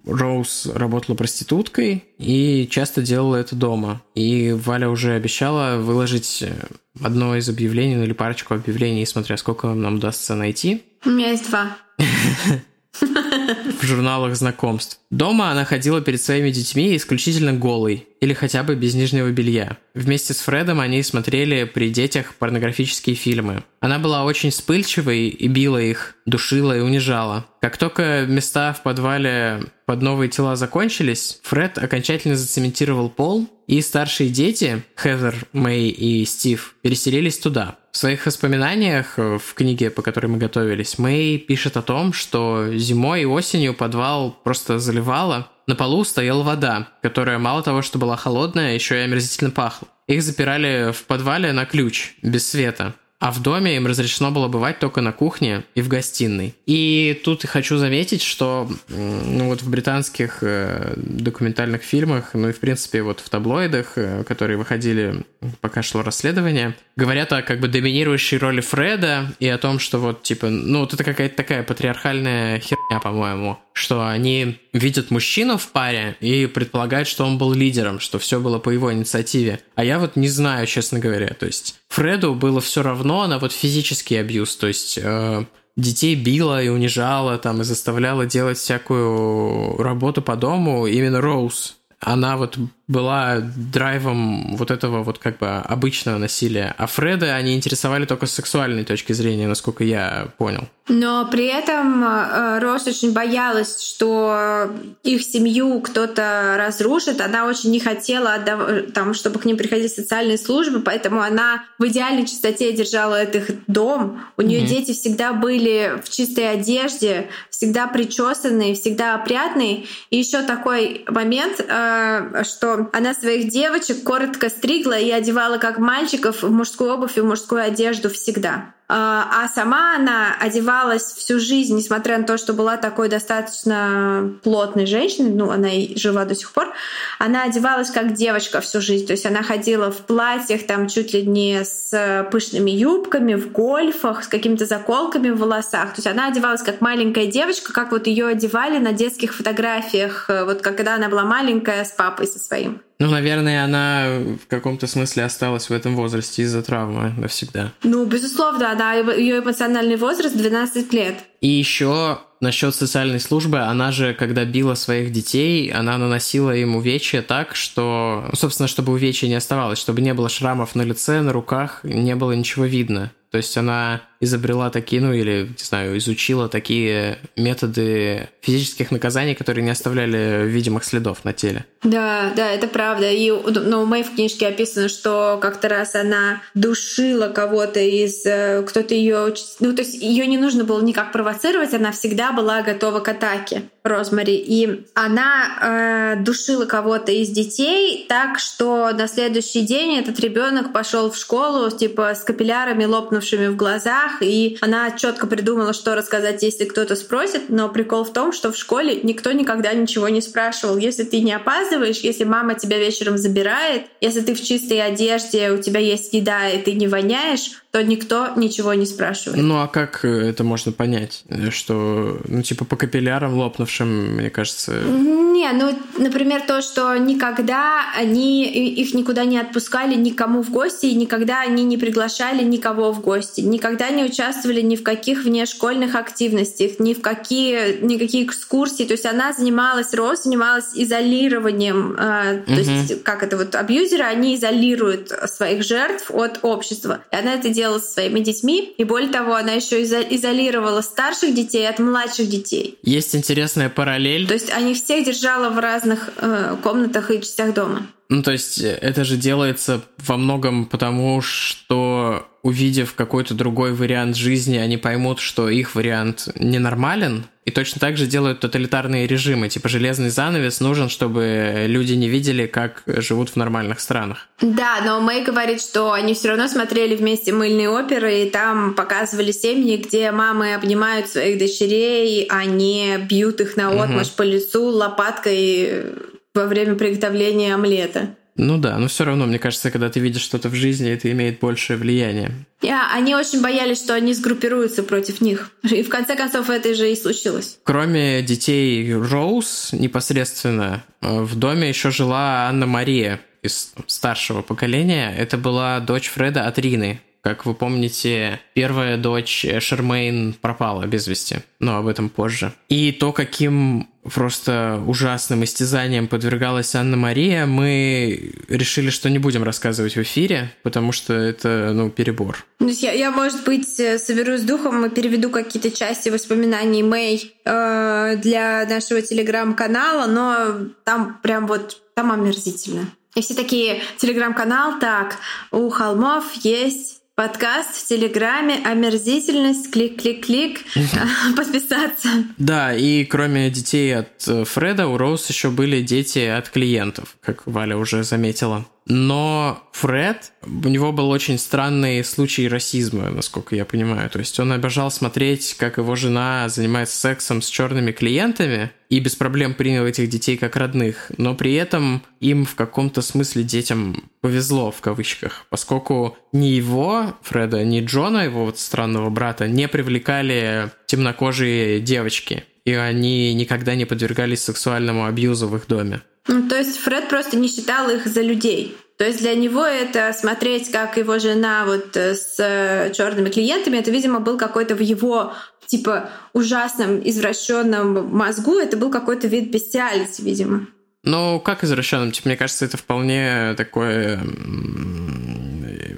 Роуз работала проституткой и часто делала это дома. И Валя уже обещала выложить э, одно из объявлений, ну или парочку объявлений, смотря сколько нам удастся найти. У меня есть два. В журналах знакомств. Дома она ходила перед своими детьми исключительно голой или хотя бы без нижнего белья. Вместе с Фредом они смотрели при детях порнографические фильмы. Она была очень вспыльчивой и била их, душила и унижала. Как только места в подвале под новые тела закончились, Фред окончательно зацементировал пол, и старшие дети, Хезер, Мэй и Стив, переселились туда. В своих воспоминаниях э, в книге, по которой мы готовились, Мэй пишет о том, что зимой и осенью подвал просто заливало, на полу стояла вода, которая мало того, что была холодная, еще и омерзительно пахла. Их запирали в подвале на ключ, без света. А в доме им разрешено было бывать только на кухне и в гостиной. И тут хочу заметить, что ну вот в британских э, документальных фильмах, ну и в принципе вот в таблоидах, э, которые выходили, пока шло расследование, говорят о как бы доминирующей роли Фреда и о том, что вот типа, ну вот это какая-то такая патриархальная херня, по-моему, что они видят мужчину в паре и предполагают, что он был лидером, что все было по его инициативе. А я вот не знаю, честно говоря. То есть Фреду было все равно на вот физический абьюз, то есть э, детей била и унижала, там, и заставляла делать всякую работу по дому именно Роуз. Она вот была драйвом вот этого вот как бы обычного насилия. А Фреда они интересовали только с сексуальной точки зрения, насколько я понял. Но при этом э, Рос очень боялась, что их семью кто-то разрушит. Она очень не хотела, отдав... там, чтобы к ним приходили социальные службы, поэтому она в идеальной чистоте держала этот дом. У нее mm-hmm. дети всегда были в чистой одежде, всегда причесанные, всегда опрятные. И еще такой момент, э, она своих девочек коротко стригла и одевала как мальчиков в мужскую обувь и в мужскую одежду всегда. А, а сама она одевалась всю жизнь, несмотря на то, что была такой достаточно плотной женщиной, ну, она и жива до сих пор, она одевалась как девочка всю жизнь. То есть она ходила в платьях там чуть ли не с пышными юбками, в гольфах, с какими-то заколками в волосах. То есть она одевалась как маленькая девочка, как вот ее одевали на детских фотографиях, э, вот когда она была маленькая с папой со своим. Ну, наверное, она в каком-то смысле осталась в этом возрасте из-за травмы навсегда. Ну, безусловно, да. Ее эмоциональный возраст 12 лет. И еще насчет социальной службы, она же, когда била своих детей, она наносила им увечья так, что, собственно, чтобы увечья не оставалось, чтобы не было шрамов на лице, на руках, не было ничего видно. То есть она изобрела такие, ну или, не знаю, изучила такие методы физических наказаний, которые не оставляли видимых следов на теле. Да, да, это правда. И ну, у Мэй в книжке описано, что как-то раз она душила кого-то из... Э, кто-то ее... Ну, то есть ее не нужно было никак провоцировать, она всегда была готова к атаке. Розмари. И она э, душила кого-то из детей так, что на следующий день этот ребенок пошел в школу типа с капиллярами, лопнувшими в глазах, и она четко придумала, что рассказать, если кто-то спросит. Но прикол в том, что в школе никто никогда ничего не спрашивал. Если ты не опаздываешь, если мама тебя вечером забирает, если ты в чистой одежде, у тебя есть еда, и ты не воняешь, то никто ничего не спрашивает. Ну а как э, это можно понять? Что, ну типа по капиллярам лопнувшим, мне кажется... Не, ну, например, то, что никогда они их никуда не отпускали никому в гости, и никогда они не приглашали никого в гости. Никогда не участвовали ни в каких внешкольных активностях, ни в какие никакие экскурсии. То есть она занималась, Роуз занималась изолированием. Э, то есть как это вот абьюзеры, они изолируют своих жертв от общества. И она это делала со своими детьми. И более того, она еще изолировала старших детей от младших детей. Есть интересная параллель. То есть они всех держала в разных э, комнатах и частях дома. Ну, то есть э, это же делается во многом потому, что увидев какой-то другой вариант жизни, они поймут, что их вариант ненормален, и точно так же делают тоталитарные режимы. Типа железный занавес нужен, чтобы люди не видели, как живут в нормальных странах. Да, но Мэй говорит, что они все равно смотрели вместе мыльные оперы, и там показывали семьи, где мамы обнимают своих дочерей, а не бьют их на отмашь угу. по лицу лопаткой во время приготовления омлета. Ну да, но все равно, мне кажется, когда ты видишь что-то в жизни, это имеет большее влияние. Yeah, они очень боялись, что они сгруппируются против них. И в конце концов это же и случилось. Кроме детей Роуз, непосредственно э, в доме еще жила Анна Мария из старшего поколения. Это была дочь Фреда от Рины. Как вы помните, первая дочь Шермейн пропала без вести, но об этом позже. И то, каким просто ужасным истязанием подвергалась Анна-Мария, мы решили, что не будем рассказывать в эфире, потому что это, ну, перебор. Ну, я, я, может быть, э, соберусь с духом и переведу какие-то части воспоминаний Мэй э, для нашего телеграм-канала, но там прям вот, там омерзительно. И все такие, телеграм-канал, так, у холмов есть Подкаст в Телеграме, омерзительность, клик-клик-клик, подписаться. Да, и кроме детей от э, Фреда, у Роуз еще были дети от клиентов, как Валя уже заметила. Но Фред, у него был очень странный случай расизма, насколько я понимаю. То есть он обожал смотреть, как его жена занимается сексом с черными клиентами, и без проблем принял этих детей как родных. Но при этом им в каком-то смысле детям повезло, в кавычках, поскольку ни его, Фреда, ни Джона, его вот странного брата, не привлекали темнокожие девочки. И они никогда не подвергались сексуальному абьюзу в их доме. Ну, то есть Фред просто не считал их за людей. То есть для него это смотреть, как его жена вот э, с э, черными клиентами, это, видимо, был какой-то в его типа ужасном извращенном мозгу, это был какой-то вид бестиалити, видимо. Ну, как извращенным? Типа, мне кажется, это вполне такое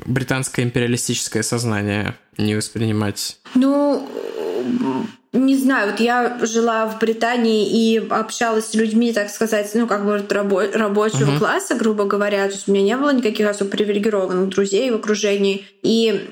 британское империалистическое сознание не воспринимать. Ну, не знаю, вот я жила в Британии и общалась с людьми, так сказать, ну, как бы рабо- рабочего uh-huh. класса, грубо говоря. То есть у меня не было никаких особо привилегированных друзей в окружении. И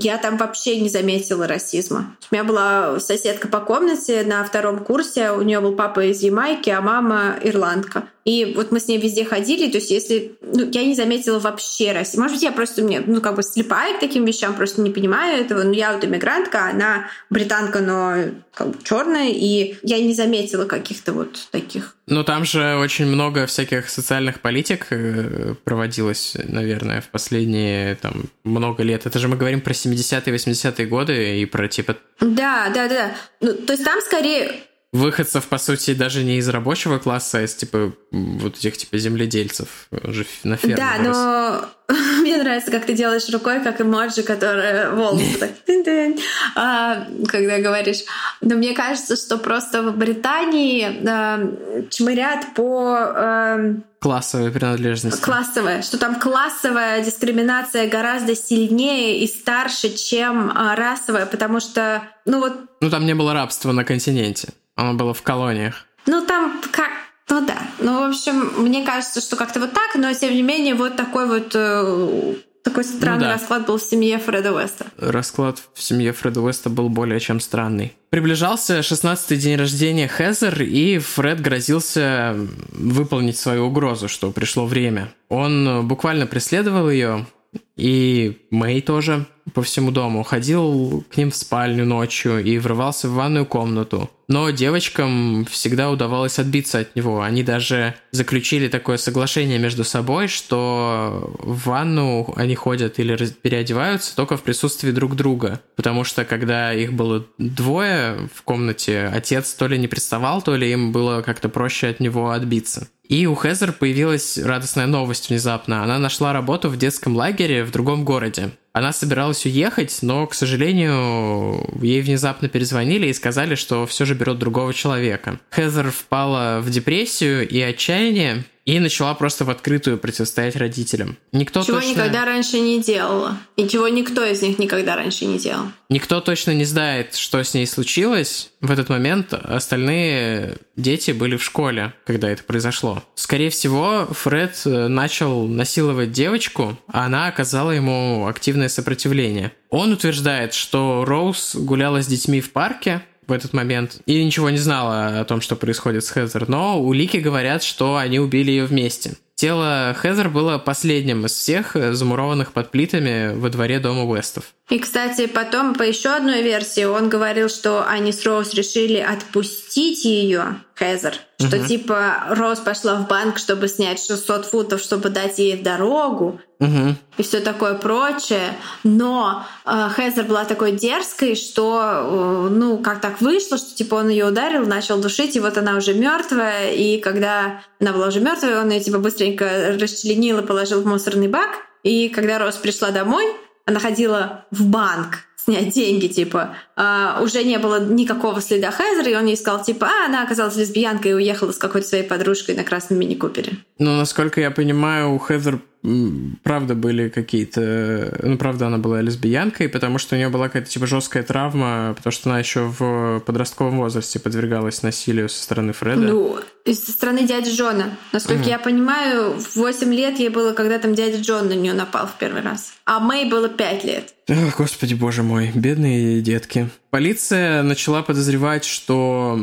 я там вообще не заметила расизма. У меня была соседка по комнате на втором курсе, у нее был папа из Ямайки, а мама ирландка. И вот мы с ней везде ходили, то есть если... Ну, я не заметила вообще расизм. Может быть, я просто мне, ну, как бы слепая к таким вещам, просто не понимаю этого. Но я вот иммигрантка, она британка, но как бы черная, и я не заметила каких-то вот таких. Ну, там же очень много всяких социальных политик э, проводилось, наверное, в последние там много лет. Это же мы говорим про 70-е, 80-е годы и про типа... Да, да, да. Ну, то есть там скорее выходцев, по сути, даже не из рабочего класса, а из, типа, вот этих, типа, земледельцев уже на ферме. Да, но мне нравится, как ты делаешь рукой, как эмоджи, которые волосы так, а, когда говоришь. Но мне кажется, что просто в Британии а, чмырят по... А, Классовой принадлежности. Классовая. Что там классовая дискриминация гораздо сильнее и старше, чем а, расовая, потому что, ну вот... Ну там не было рабства на континенте. Оно было в колониях. Ну, там как... Ну да. Ну, в общем, мне кажется, что как-то вот так, но тем не менее вот такой вот э, такой странный ну, да. расклад был в семье Фреда Уэста. Расклад в семье Фреда Уэста был более чем странный. Приближался 16-й день рождения Хезер, и Фред грозился выполнить свою угрозу, что пришло время. Он буквально преследовал ее, и Мэй тоже по всему дому. Ходил к ним в спальню ночью и врывался в ванную комнату. Но девочкам всегда удавалось отбиться от него. Они даже заключили такое соглашение между собой, что в ванну они ходят или переодеваются только в присутствии друг друга. Потому что когда их было двое в комнате, отец то ли не приставал, то ли им было как-то проще от него отбиться. И у Хезер появилась радостная новость внезапно. Она нашла работу в детском лагере в другом городе. Она собиралась уехать, но, к сожалению, ей внезапно перезвонили и сказали, что все же берет другого человека. Хезер впала в депрессию и отчаяние, и начала просто в открытую противостоять родителям. Никто чего точно... никогда раньше не делала. И чего никто из них никогда раньше не делал. Никто точно не знает, что с ней случилось. В этот момент остальные дети были в школе, когда это произошло. Скорее всего, Фред начал насиловать девочку, а она оказала ему активное сопротивление. Он утверждает, что Роуз гуляла с детьми в парке, в этот момент и ничего не знала о том, что происходит с Хезер, но улики говорят, что они убили ее вместе. Тело Хезер было последним из всех замурованных под плитами во дворе дома Уэстов. И, кстати, потом по еще одной версии он говорил, что они с Роуз решили отпустить ее, Хезер, угу. что типа Роуз пошла в банк, чтобы снять 600 фунтов, чтобы дать ей в дорогу, угу. и все такое прочее. Но э, Хезер была такой дерзкой, что, э, ну, как так вышло, что типа он ее ударил, начал душить, и вот она уже мертвая, и когда она была уже мертвая, он ее типа быстренько расчленил и положил в мусорный бак. И когда Роуз пришла домой, она ходила в банк снять деньги, типа, а, уже не было никакого следа Хезера, и он ей сказал, типа, а, она оказалась лесбиянкой и уехала с какой-то своей подружкой на красном мини-купере. Ну, насколько я понимаю, у Хезер правда были какие-то... Ну, правда, она была лесбиянкой, потому что у нее была какая-то типа жесткая травма, потому что она еще в подростковом возрасте подвергалась насилию со стороны Фреда. Ну, со стороны дяди Джона. Насколько угу. я понимаю, в 8 лет ей было, когда там дядя Джон на нее напал в первый раз. А Мэй было 5 лет. Ох, господи боже мой, бедные детки. Полиция начала подозревать, что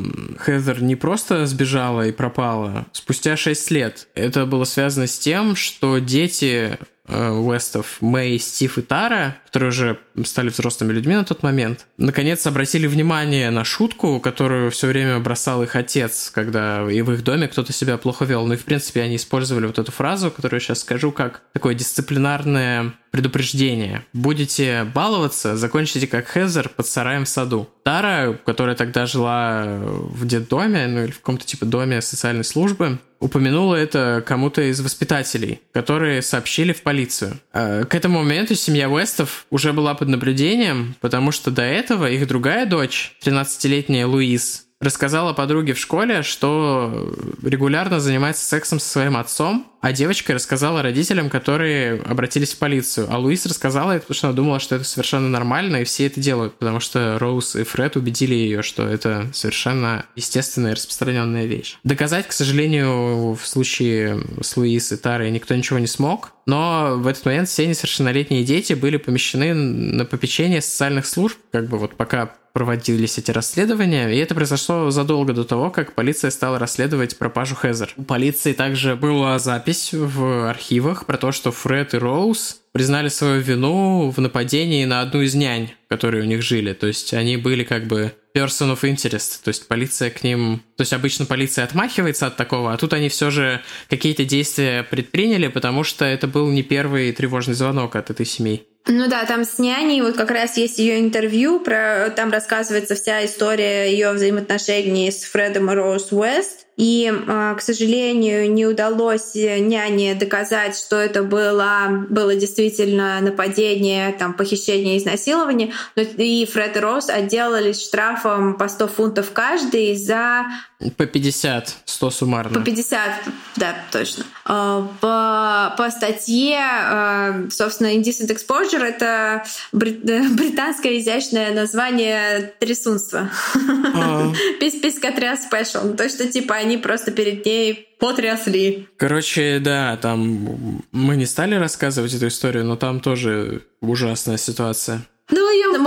Хезер не просто сбежала и пропала спустя 6 лет. Это было связано с тем, что дети Уэстов, Мэй, Стив и Тара, которые уже стали взрослыми людьми на тот момент, наконец обратили внимание на шутку, которую все время бросал их отец, когда и в их доме кто-то себя плохо вел. Ну и, в принципе, они использовали вот эту фразу, которую я сейчас скажу, как такое дисциплинарное предупреждение. Будете баловаться, закончите как Хезер под сараем в саду. Тара, которая тогда жила в детдоме, ну или в каком-то типа доме социальной службы, упомянула это кому-то из воспитателей, которые сообщили в полицию. Э, к этому моменту семья Уэстов уже была под наблюдением, потому что до этого их другая дочь, 13-летняя Луиз, рассказала подруге в школе, что регулярно занимается сексом со своим отцом, а девочка рассказала родителям, которые обратились в полицию. А Луис рассказала это, потому что она думала, что это совершенно нормально, и все это делают, потому что Роуз и Фред убедили ее, что это совершенно естественная и распространенная вещь. Доказать, к сожалению, в случае с Луис и Тарой никто ничего не смог, но в этот момент все несовершеннолетние дети были помещены на попечение социальных служб, как бы вот пока проводились эти расследования, и это произошло задолго до того, как полиция стала расследовать пропажу Хезер. У полиции также была запись в архивах про то, что Фред и Роуз признали свою вину в нападении на одну из нянь, которые у них жили. То есть они были как бы person of interest, то есть полиция к ним... То есть обычно полиция отмахивается от такого, а тут они все же какие-то действия предприняли, потому что это был не первый тревожный звонок от этой семьи. Ну да, там с няней вот как раз есть ее интервью, про, там рассказывается вся история ее взаимоотношений с Фредом и Роуз Уэст. И, а, к сожалению, не удалось няне доказать, что это было, было действительно нападение, там, похищение, изнасилование. И Фред и Роуз отделались штрафом по 100 фунтов каждый за... По 50, 100 суммарно. По 50, да, точно. А, по, по статье, а, собственно, Indecent Exposure — это британское изящное название трясунства. Писькотряс спешл. То, что, типа, они просто перед ней потрясли. Короче, да, там мы не стали рассказывать эту историю, но там тоже ужасная ситуация.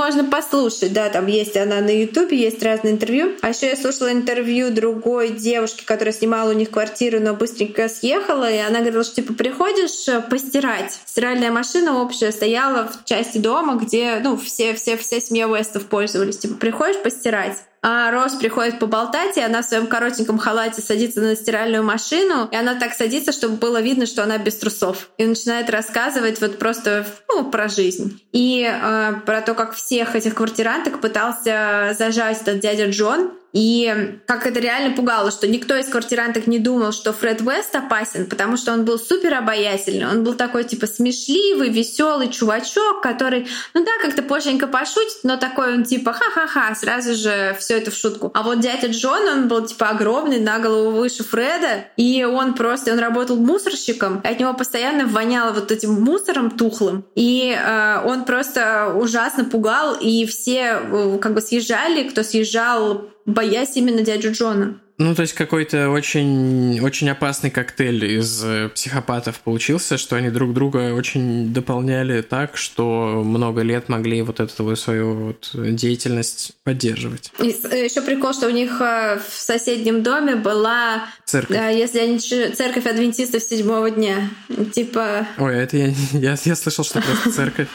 Можно послушать, да, там есть она на Ютубе, есть разные интервью. А еще я слушала интервью другой девушки, которая снимала у них квартиру, но быстренько съехала, и она говорила, что типа приходишь э, постирать. Стиральная машина общая стояла в части дома, где, ну, все, все, все семья Уэстов пользовались. Типа приходишь постирать а Рос приходит поболтать, и она в своем коротеньком халате садится на стиральную машину, и она так садится, чтобы было видно, что она без трусов. И начинает рассказывать вот просто ну, про жизнь. И э, про то, как всех этих квартиранток пытался зажать этот дядя Джон, И как это реально пугало, что никто из квартиранток не думал, что Фред Уэст опасен, потому что он был супер обаятельный. Он был такой типа смешливый, веселый чувачок, который, ну да, как-то позженько пошутит, но такой он типа ха-ха-ха, сразу же все это в шутку. А вот дядя Джон, он был типа огромный, на голову выше Фреда, и он просто, он работал мусорщиком, и от него постоянно воняло вот этим мусором тухлым. И э, он просто ужасно пугал, и все э, как бы съезжали, кто съезжал боясь именно дядю Джона. Ну, то есть какой-то очень, очень опасный коктейль из э, психопатов получился, что они друг друга очень дополняли так, что много лет могли вот эту свою вот деятельность поддерживать. И э, еще прикол, что у них э, в соседнем доме была церковь. Если они церковь адвентистов седьмого дня, типа. Ой, это я я, я слышал, что просто церковь.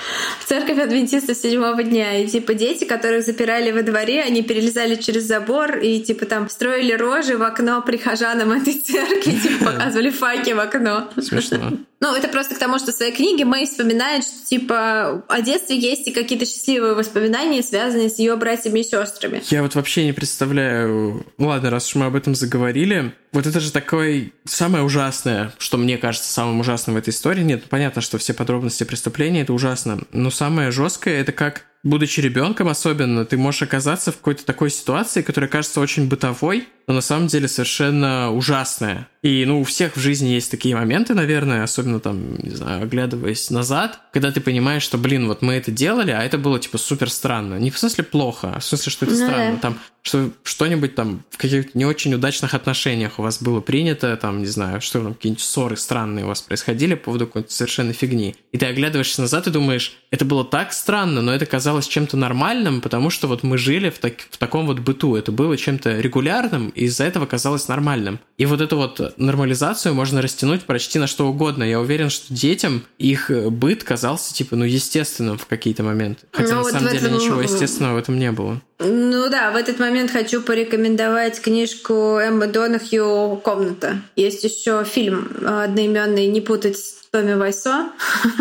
Церковь адвентистов седьмого дня и типа дети, которых запирали во дворе, они перелезали через забор и типа там строили рот рожи в окно прихожанам этой церкви, типа показывали факи в окно. Смешно. Ну, это просто к тому, что в своей книге Мэй вспоминает, что, типа, о детстве есть и какие-то счастливые воспоминания, связанные с ее братьями и сестрами. Я вот вообще не представляю... Ладно, раз уж мы об этом заговорили, вот это же такое самое ужасное, что мне кажется самым ужасным в этой истории. Нет, понятно, что все подробности преступления — это ужасно, но самое жесткое — это как будучи ребенком особенно, ты можешь оказаться в какой-то такой ситуации, которая кажется очень бытовой, но на самом деле совершенно ужасная. И, ну, у всех в жизни есть такие моменты, наверное, особенно там, не знаю, оглядываясь назад, когда ты понимаешь, что, блин, вот мы это делали, а это было, типа, супер странно. Не в смысле плохо, а в смысле, что это ну, странно. Там, что что-нибудь там в каких-то не очень удачных отношениях у вас было принято, там, не знаю, что там, какие-нибудь ссоры странные у вас происходили по поводу какой-то совершенно фигни. И ты оглядываешься назад и думаешь, это было так странно, но это казалось чем-то нормальным, потому что вот мы жили в, так, в таком вот быту. Это было чем-то регулярным, и из-за этого казалось нормальным. И вот эту вот нормализацию можно растянуть почти на что угодно. Я уверен, что детям их быт казался, типа, ну, естественным в какие-то моменты. Хотя ну, на вот самом деле этом... ничего естественного в этом не было. Ну да, в этот момент хочу порекомендовать книжку Эммы Донахью «Комната». Есть еще фильм одноименный «Не путать с Томми Вайсо»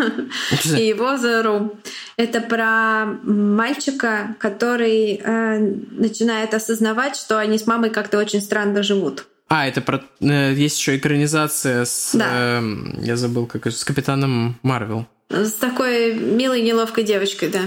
и его «The Room». Это про мальчика, который э, начинает осознавать, что они с мамой как-то очень странно живут. А, это про... Э, есть еще экранизация с... Да. Э, я забыл, как с Капитаном Марвел. С такой милой, неловкой девочкой, да.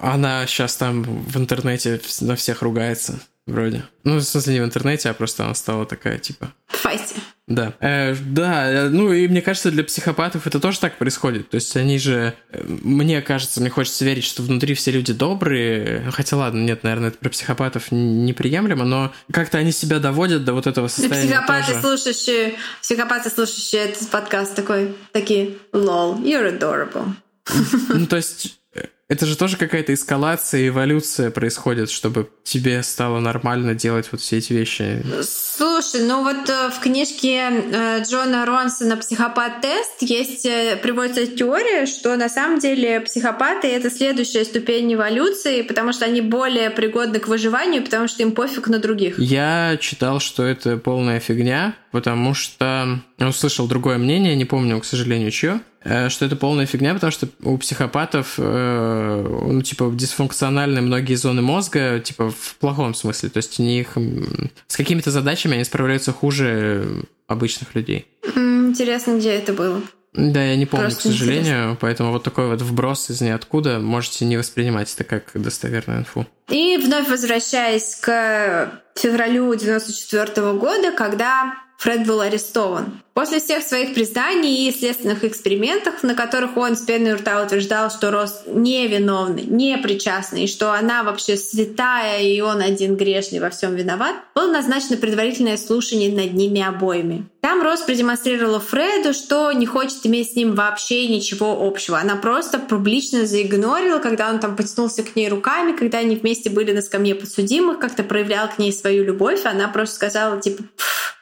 Она сейчас там в интернете на всех ругается, вроде. Ну, в смысле, не в интернете, а просто она стала такая, типа... В фасте. Да. Э, да, э, ну и мне кажется, для психопатов это тоже так происходит. То есть они же, э, мне кажется, мне хочется верить, что внутри все люди добрые. Хотя ладно, нет, наверное, это про психопатов неприемлемо, но как-то они себя доводят до вот этого состояния. Психопаты, тоже. слушающие, психопаты, слушающие этот подкаст такой, такие, lol, you're adorable. Ну, то есть это же тоже какая-то эскалация, эволюция происходит, чтобы тебе стало нормально делать вот все эти вещи. Слушай, ну вот э, в книжке э, Джона Ронсона «Психопат-тест» есть, э, приводится теория, что на самом деле психопаты — это следующая ступень эволюции, потому что они более пригодны к выживанию, потому что им пофиг на других. Я читал, что это полная фигня, потому что услышал другое мнение, не помню, к сожалению, чье, что это полная фигня, потому что у психопатов, э, ну, типа, дисфункциональны многие зоны мозга, типа, в плохом смысле. То есть у них с какими-то задачами они справляются хуже обычных людей. Интересно, где это было? Да, я не помню, Просто к сожалению, интересно. поэтому вот такой вот вброс из ниоткуда можете не воспринимать это как достоверную инфу. И вновь возвращаясь к февралю 94 года, когда Фред был арестован. После всех своих признаний и следственных экспериментов, на которых он с пеной рта утверждал, что Рос невиновный, не причастный, и что она вообще святая, и он один грешный во всем виноват, было назначено предварительное слушание над ними обоими. Там Рос продемонстрировала Фреду, что не хочет иметь с ним вообще ничего общего. Она просто публично заигнорила, когда он там потянулся к ней руками, когда они вместе были на скамье подсудимых, как-то проявлял к ней свою любовь. Она просто сказала, типа,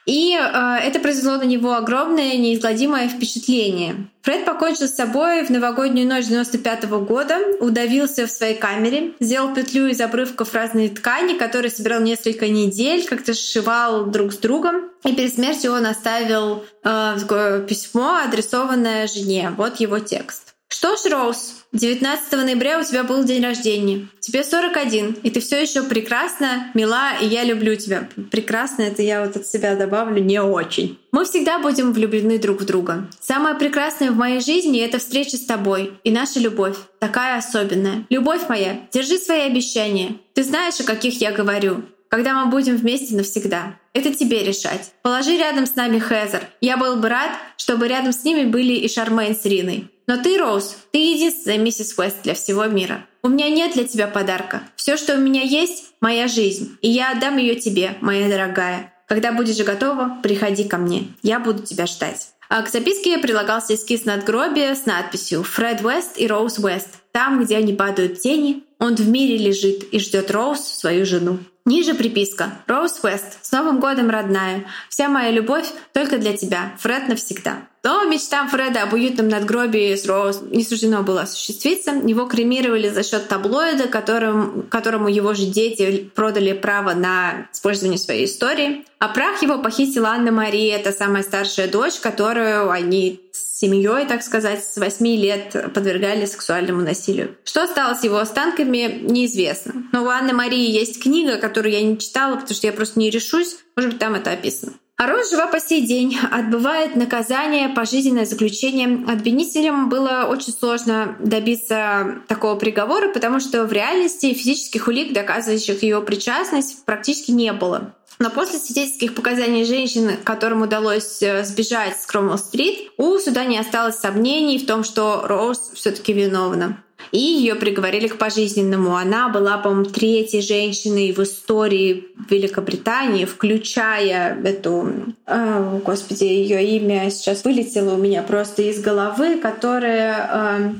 и э, это произвело на него огромное, неизгладимое впечатление. Фред покончил с собой в новогоднюю ночь 95 -го года, удавился в своей камере, сделал петлю из обрывков разной ткани, которые собирал несколько недель, как-то сшивал друг с другом. И перед смертью он оставил э, письмо, адресованное жене. Вот его текст. Что ж, Роуз, 19 ноября у тебя был день рождения. Тебе 41, и ты все еще прекрасна, мила, и я люблю тебя. Прекрасно, это я вот от себя добавлю, не очень. Мы всегда будем влюблены друг в друга. Самое прекрасное в моей жизни — это встреча с тобой и наша любовь. Такая особенная. Любовь моя, держи свои обещания. Ты знаешь, о каких я говорю когда мы будем вместе навсегда. Это тебе решать. Положи рядом с нами Хезер. Я был бы рад, чтобы рядом с ними были и Шармейн с Риной. Но ты, Роуз, ты единственная миссис Уэст для всего мира. У меня нет для тебя подарка. Все, что у меня есть, моя жизнь. И я отдам ее тебе, моя дорогая. Когда будешь готова, приходи ко мне. Я буду тебя ждать. А к записке прилагался эскиз надгробия с надписью «Фред Уэст и Роуз Уэст». Там, где они падают тени, он в мире лежит и ждет Роуз, свою жену. Ниже приписка. Роуз Уэст. С Новым годом, родная. Вся моя любовь только для тебя. Фред навсегда. Но мечтам Фреда об уютном надгробии с Роуз не суждено было осуществиться. Его кремировали за счет таблоида, которым, которому его же дети продали право на использование своей истории. А прах его похитила Анна Мария, это самая старшая дочь, которую они с семьей, так сказать, с 8 лет подвергали сексуальному насилию. Что стало с его останками, неизвестно. Но у Анны Марии есть книга, которую я не читала, потому что я просто не решусь. Может быть, там это описано. А Рос жива по сей день, отбывает наказание, пожизненное заключение. Обвинителям было очень сложно добиться такого приговора, потому что в реальности физических улик, доказывающих ее причастность, практически не было. Но после свидетельских показаний женщины, которым удалось э, сбежать с Кромвелл-стрит, у суда не осталось сомнений в том, что Роуз все таки виновна. И ее приговорили к пожизненному. Она была, по-моему, третьей женщиной в истории Великобритании, включая эту, э, господи, ее имя сейчас вылетело у меня просто из головы, которая э,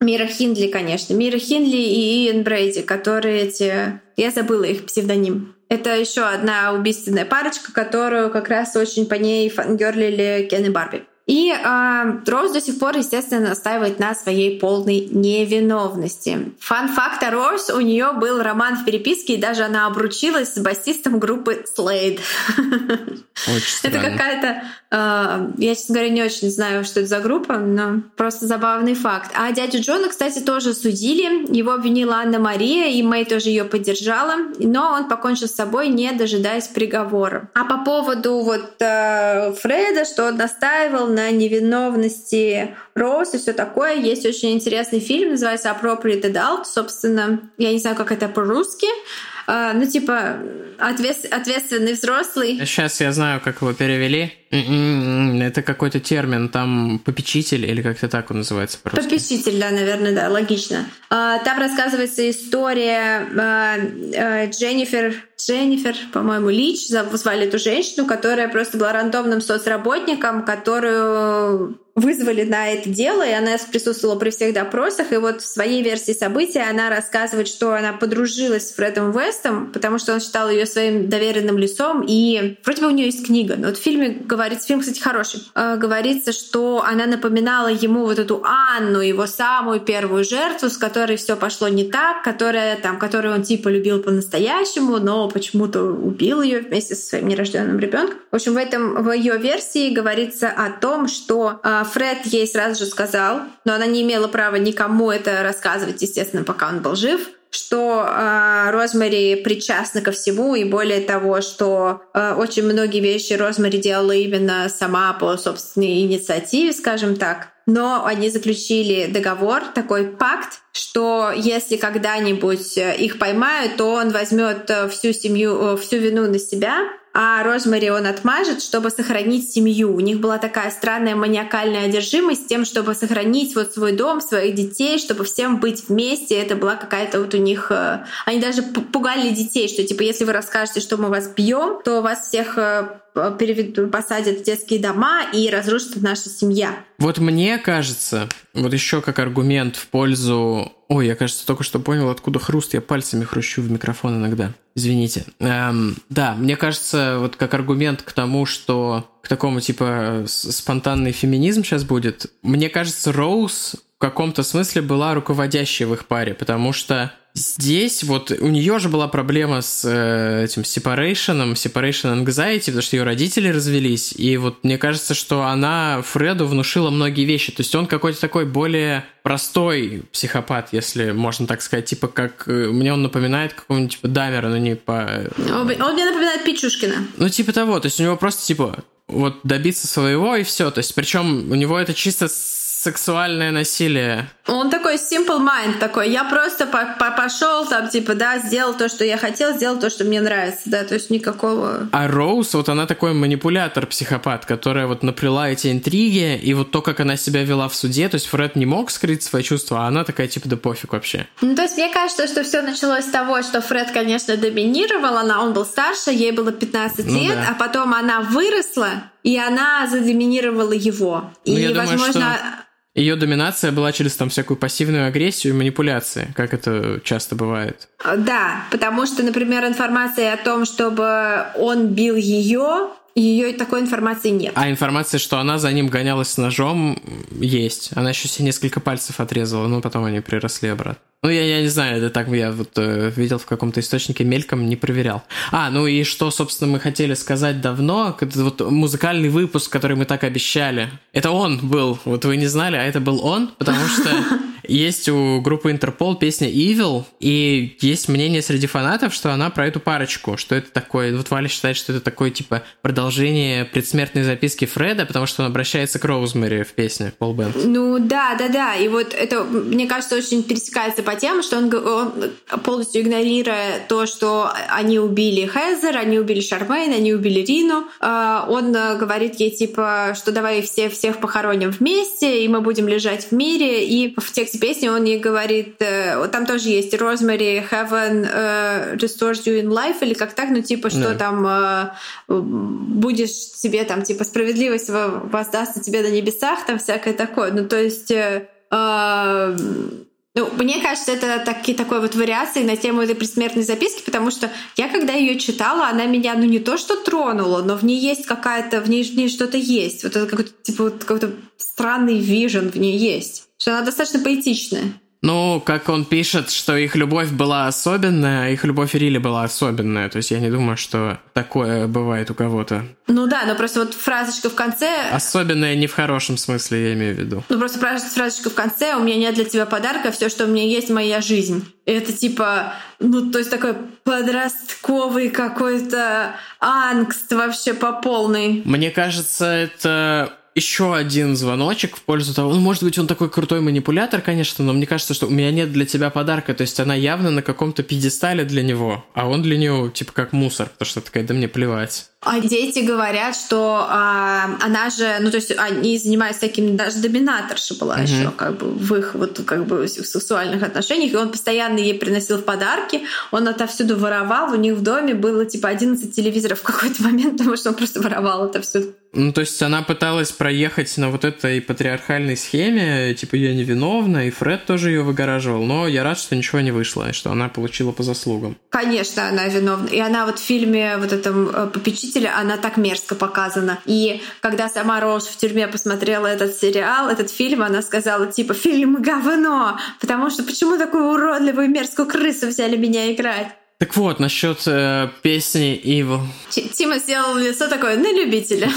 Мира Хиндли, конечно. Мира Хиндли и Иэн Брейди, которые эти... Я забыла их псевдоним. Это еще одна убийственная парочка, которую как раз очень по ней фангерлили Кен и Барби. И э, Роуз до сих пор, естественно, настаивает на своей полной невиновности. Фан-факт о Роуз, у нее был роман в переписке, и даже она обручилась с басистом группы Slade. Это какая-то... Э, я, честно говоря, не очень знаю, что это за группа, но просто забавный факт. А дядю Джона, кстати, тоже судили. Его обвинила Анна Мария, и Мэй тоже ее поддержала. Но он покончил с собой, не дожидаясь приговора. А по поводу вот э, Фреда, что он настаивал на невиновности Роуз и все такое. Есть очень интересный фильм, называется Appropriate Adult. Собственно, я не знаю, как это по-русски. Uh, ну, типа, ответ, ответственный взрослый. Сейчас я знаю, как его перевели. М-м-м, это какой-то термин, там попечитель или как-то так он называется просто. Попечитель, да, наверное, да, логично. Uh, там рассказывается история uh, Дженнифер, Дженнифер, по-моему, Лич, звали эту женщину, которая просто была рандомным соцработником, которую вызвали на это дело, и она присутствовала при всех допросах. И вот в своей версии событий она рассказывает, что она подружилась с Фредом Вестом, потому что он считал ее своим доверенным лицом. И вроде бы у нее есть книга. Но вот в фильме говорится, фильм, кстати, хороший. Э, говорится, что она напоминала ему вот эту Анну, его самую первую жертву, с которой все пошло не так, которая там, которую он типа любил по-настоящему, но почему-то убил ее вместе со своим нерожденным ребенком. В общем, в этом в ее версии говорится о том, что э, Фред ей сразу же сказал, но она не имела права никому это рассказывать, естественно, пока он был жив, что э, Розмари причастна ко всему, и более того, что э, очень многие вещи Розмари делала именно сама по собственной инициативе, скажем так. Но они заключили договор, такой пакт, что если когда-нибудь их поймают, то он возьмет всю семью, всю вину на себя, а Розмари он отмажет, чтобы сохранить семью. У них была такая странная маниакальная одержимость тем, чтобы сохранить вот свой дом, своих детей, чтобы всем быть вместе. Это была какая-то вот у них... Э, они даже пугали детей, что типа если вы расскажете, что мы вас бьем, то вас всех э, посадят в детские дома и разрушится наша семья. Вот мне кажется, вот еще как аргумент в пользу... Ой, я, кажется, только что понял, откуда хруст. Я пальцами хрущу в микрофон иногда. Извините. Эм, да, мне кажется, вот как аргумент к тому, что к такому типа спонтанный феминизм сейчас будет. Мне кажется, Роуз в каком-то смысле была руководящей в их паре, потому что Здесь вот у нее же была проблема с э, этим separation, separation anxiety, потому что ее родители развелись, и вот мне кажется, что она Фреду внушила многие вещи, то есть он какой-то такой более простой психопат, если можно так сказать, типа как э, мне он напоминает какого-нибудь типа Дамера, но не по... Он, он мне напоминает Пичушкина. Ну типа того, то есть у него просто типа вот добиться своего и все, то есть причем у него это чисто сексуальное насилие. Он такой simple mind такой. Я просто по -по пошел там, типа, да, сделал то, что я хотел, сделал то, что мне нравится, да, то есть никакого... А Роуз, вот она такой манипулятор, психопат, которая вот наплела эти интриги, и вот то, как она себя вела в суде, то есть Фред не мог скрыть свои чувства, а она такая, типа, да пофиг вообще. Ну, то есть мне кажется, что все началось с того, что Фред, конечно, доминировал, она, он был старше, ей было 15 ну, лет, да. а потом она выросла, и она задоминировала его. Ну, и, думаю, возможно... Что ее доминация была через там всякую пассивную агрессию и манипуляции, как это часто бывает. Да, потому что, например, информация о том, чтобы он бил ее, ее такой информации нет. А информация, что она за ним гонялась с ножом, есть. Она еще себе несколько пальцев отрезала, но потом они приросли обратно. Ну, я, я не знаю, это так я вот э, видел в каком-то источнике мельком, не проверял. А, ну и что, собственно, мы хотели сказать давно, это вот музыкальный выпуск, который мы так обещали. Это он был, вот вы не знали, а это был он, потому что есть у группы Интерпол песня Evil, и есть мнение среди фанатов, что она про эту парочку, что это такое, вот Валя считает, что это такое, типа, продолжение предсмертной записки Фреда, потому что он обращается к Роузмери в песне Пол Бенд. Ну да, да, да, и вот это, мне кажется, очень пересекается по тем, что он, он полностью игнорируя то, что они убили Хезер, они убили Шармейн, они убили Рину, а, он э, говорит ей типа, что давай все всех похороним вместе, и мы будем лежать в мире. И в тексте песни он ей говорит, э, там тоже есть Rosemary Heaven uh, restores you in life, или как так, ну типа, что да. там uh, будешь себе там типа справедливость воздастся тебе на небесах, там всякое такое. Ну то есть uh, ну, мне кажется, это такие такой вот вариации на тему этой предсмертной записки, потому что я, когда ее читала, она меня, ну, не то что тронула, но в ней есть какая-то, в ней, в ней что-то есть. Вот это какой-то, типа, вот какой-то странный вижен в ней есть. Что она достаточно поэтичная. Ну, как он пишет, что их любовь была особенная, их любовь Рили была особенная. То есть я не думаю, что такое бывает у кого-то. Ну да, но просто вот фразочка в конце... Особенная не в хорошем смысле, я имею в виду. Ну просто фразочка в конце «У меня нет для тебя подарка, все, что у меня есть, моя жизнь». И это типа, ну то есть такой подростковый какой-то ангст вообще по полной. Мне кажется, это еще один звоночек в пользу того, ну, может быть, он такой крутой манипулятор, конечно, но мне кажется, что у меня нет для тебя подарка, то есть она явно на каком-то пьедестале для него, а он для нее, типа, как мусор, потому что такая, да мне плевать. А дети говорят, что а, она же, ну то есть они занимаются таким, даже доминаторша была mm-hmm. еще как бы в их вот как бы сексуальных отношениях, и он постоянно ей приносил в подарки, он отовсюду воровал, у них в доме было типа 11 телевизоров в какой-то момент, потому что он просто воровал отовсюду. Ну, то есть она пыталась проехать на вот этой патриархальной схеме, типа я невиновна, и Фред тоже ее выгораживал, но я рад, что ничего не вышло, и что она получила по заслугам. Конечно, она виновна. И она вот в фильме вот этом э, «Попечителя», она так мерзко показана. И когда сама Роуз в тюрьме посмотрела этот сериал, этот фильм, она сказала типа «фильм говно», потому что почему такую уродливую мерзкую крысу взяли меня играть? Так вот, насчет э, песни Evil. Тима сделал лицо такое на любителя.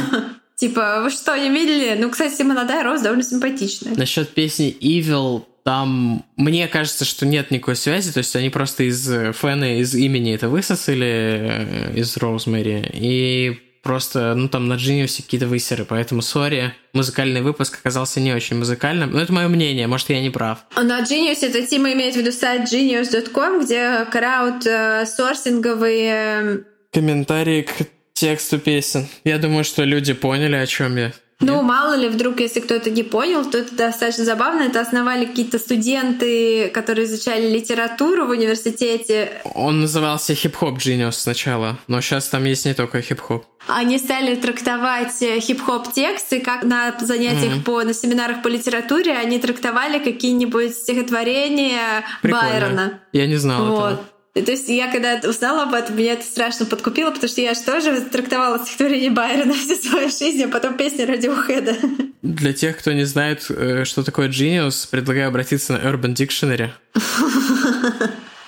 Типа, вы что, не видели? Ну, кстати, молодая Роз довольно симпатичная. Насчет песни Evil, там, мне кажется, что нет никакой связи, то есть они просто из э, фэна, из имени это высосали, э, из Роузмэри, и просто, ну, там на Genius какие-то высеры, поэтому, сори, музыкальный выпуск оказался не очень музыкальным. Но это мое мнение, может, я не прав. На Genius это Тима имеет в виду сайт genius.com, где краудсорсинговые... Э, Комментарии к тексту песен. Я думаю, что люди поняли, о чем я. Ну, Нет? мало ли, вдруг, если кто-то не понял, то это достаточно забавно. Это основали какие-то студенты, которые изучали литературу в университете. Он назывался хип-хоп Genius сначала, но сейчас там есть не только хип-хоп. Они стали трактовать э, хип-хоп тексты, как на занятиях mm-hmm. по на семинарах по литературе они трактовали какие-нибудь стихотворения Прикольно. Байрона. Я не знала вот. этого. То есть я когда узнала об этом, меня это страшно подкупило, потому что я же тоже трактовала стихотворение Байрона всю свою жизнь, а потом песни Радиохэда. Для тех, кто не знает, э, что такое Genius, предлагаю обратиться на Urban Dictionary.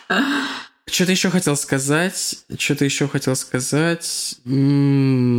Что-то еще хотел сказать. Что-то еще хотел сказать.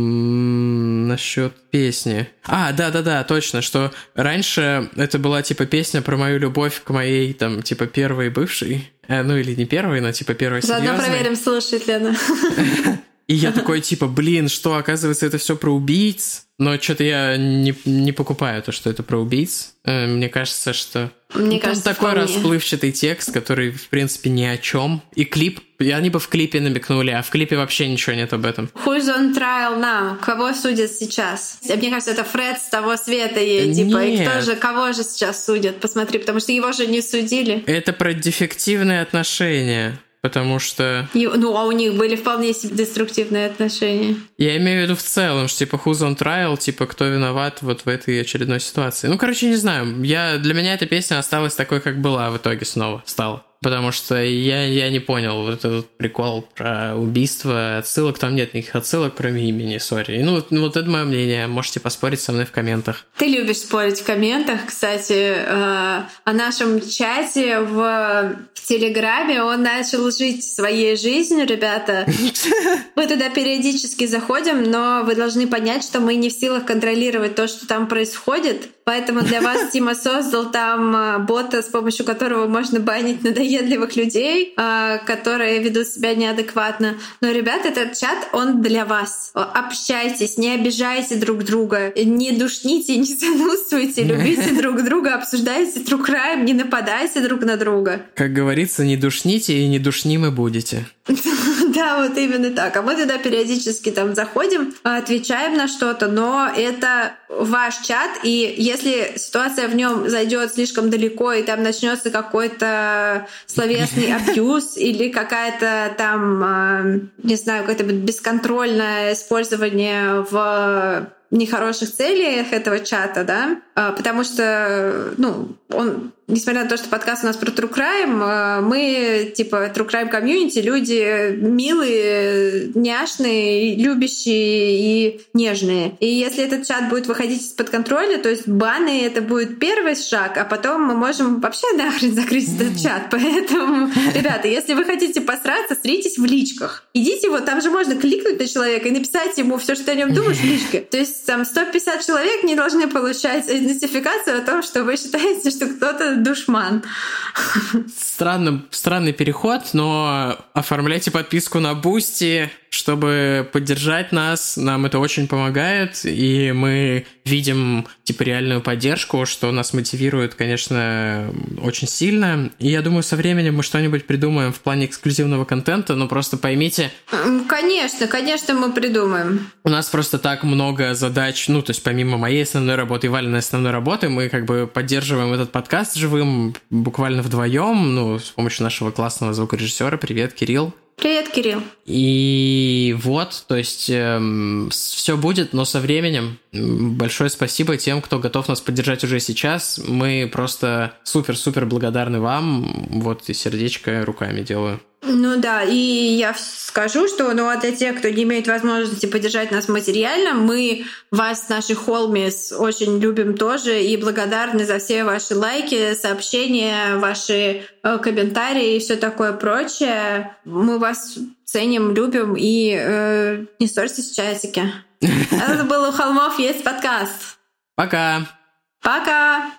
М-м, насчет песни. А, да, да, да, точно, что раньше это была типа песня про мою любовь к моей там типа первой бывшей. Э, ну или не первой, но типа первой Заодно серьезной. проверим, слушает ли она. И я такой, типа, блин, что, оказывается, это все про убийц? Но что-то я не, не покупаю то, что это про убийц. Э, Мне кажется, что... Мне Ну, там кажется, такой вполне. расплывчатый текст, который, в принципе, ни о чем. И клип, и они бы в клипе намекнули, а в клипе вообще ничего нет об этом. Who's on trial now? Кого судят сейчас? Мне кажется, это Фред с того света ей, типа, и кто Нет. же, кого же сейчас судят? Посмотри, потому что его же не судили. Это про дефективные отношения, потому что И- ну, а у них были вполне себе деструктивные отношения. я имею в виду в целом, что типа who's on trial, типа кто виноват вот в этой очередной ситуации. Ну, короче, не знаю. Я, для меня эта песня осталась такой, как была в итоге снова стала. Потому что я, я не понял вот этот прикол про убийство, отсылок. Там нет никаких отсылок, кроме имени, сори. Ну, вот- вот это мое мнение. Можете поспорить со мной в комментах. Ты любишь спорить в комментах, кстати, э, о нашем чате в, в Телеграме. Он начал жить своей жизнью, ребята. Мы туда периодически заходим, но вы должны понять, что мы не в силах контролировать то, что там происходит. Поэтому для вас Тима создал там э, бота, с помощью которого можно банить надоедливых людей, э, которые ведут себя неадекватно. Но, ребят, этот чат, он для вас. Общайтесь, не обижайте друг друга, не душните, не занудствуйте, любите друг друга, обсуждайте true crime, не нападайте друг на друга. Как говорится, не душните и не душнимы будете. Да, вот именно так. А мы туда периодически там заходим, отвечаем на что-то, но это ваш чат, и если ситуация в нем зайдет слишком далеко, и там начнется какой-то словесный абьюз или какая-то там, э, не знаю, какое-то бесконтрольное использование в нехороших целях этого чата, да, А, потому что, ну, он, несмотря на то, что подкаст у нас про True Crime, а, мы, типа, True Crime комьюнити, люди милые, няшные, любящие и нежные. И если этот чат будет выходить из-под контроля, то есть баны — это будет первый шаг, а потом мы можем вообще нахрен закрыть этот чат. Поэтому, ребята, если вы хотите посраться, сритесь в личках. Идите вот, там же можно кликнуть на человека и написать ему все, что ты о нем думаешь в личке. То есть там 150 человек не должны получать идентификацию о том, что вы считаете, что кто-то душман. Странно, странный переход, но оформляйте подписку на Boosty, чтобы поддержать нас. Нам это очень помогает, и мы видим типа реальную поддержку, что нас мотивирует, конечно, очень сильно. И я думаю, со временем мы что-нибудь придумаем в плане эксклюзивного контента, но просто поймите, Конечно, конечно, мы придумаем. у нас просто так много задач, ну, то есть помимо моей основной работы и Валиной основной работы, мы как бы поддерживаем этот подкаст живым буквально вдвоем, ну, с помощью нашего классного звукорежиссера. Привет, Кирилл. Привет, Кирилл. И вот, то есть все будет, но со временем. Большое спасибо тем, кто готов нас поддержать уже сейчас. Мы просто супер-супер благодарны вам. Вот и сердечко руками делаю. Ну да, и я скажу, что ну, а для тех, кто не имеет возможности поддержать нас материально, мы вас, наши холмис, очень любим тоже и благодарны за все ваши лайки, сообщения, ваши э, комментарии и все такое прочее. Мы вас ценим, любим и э, не ссорьтесь в чатике. Это был у холмов есть подкаст. Пока! Пока!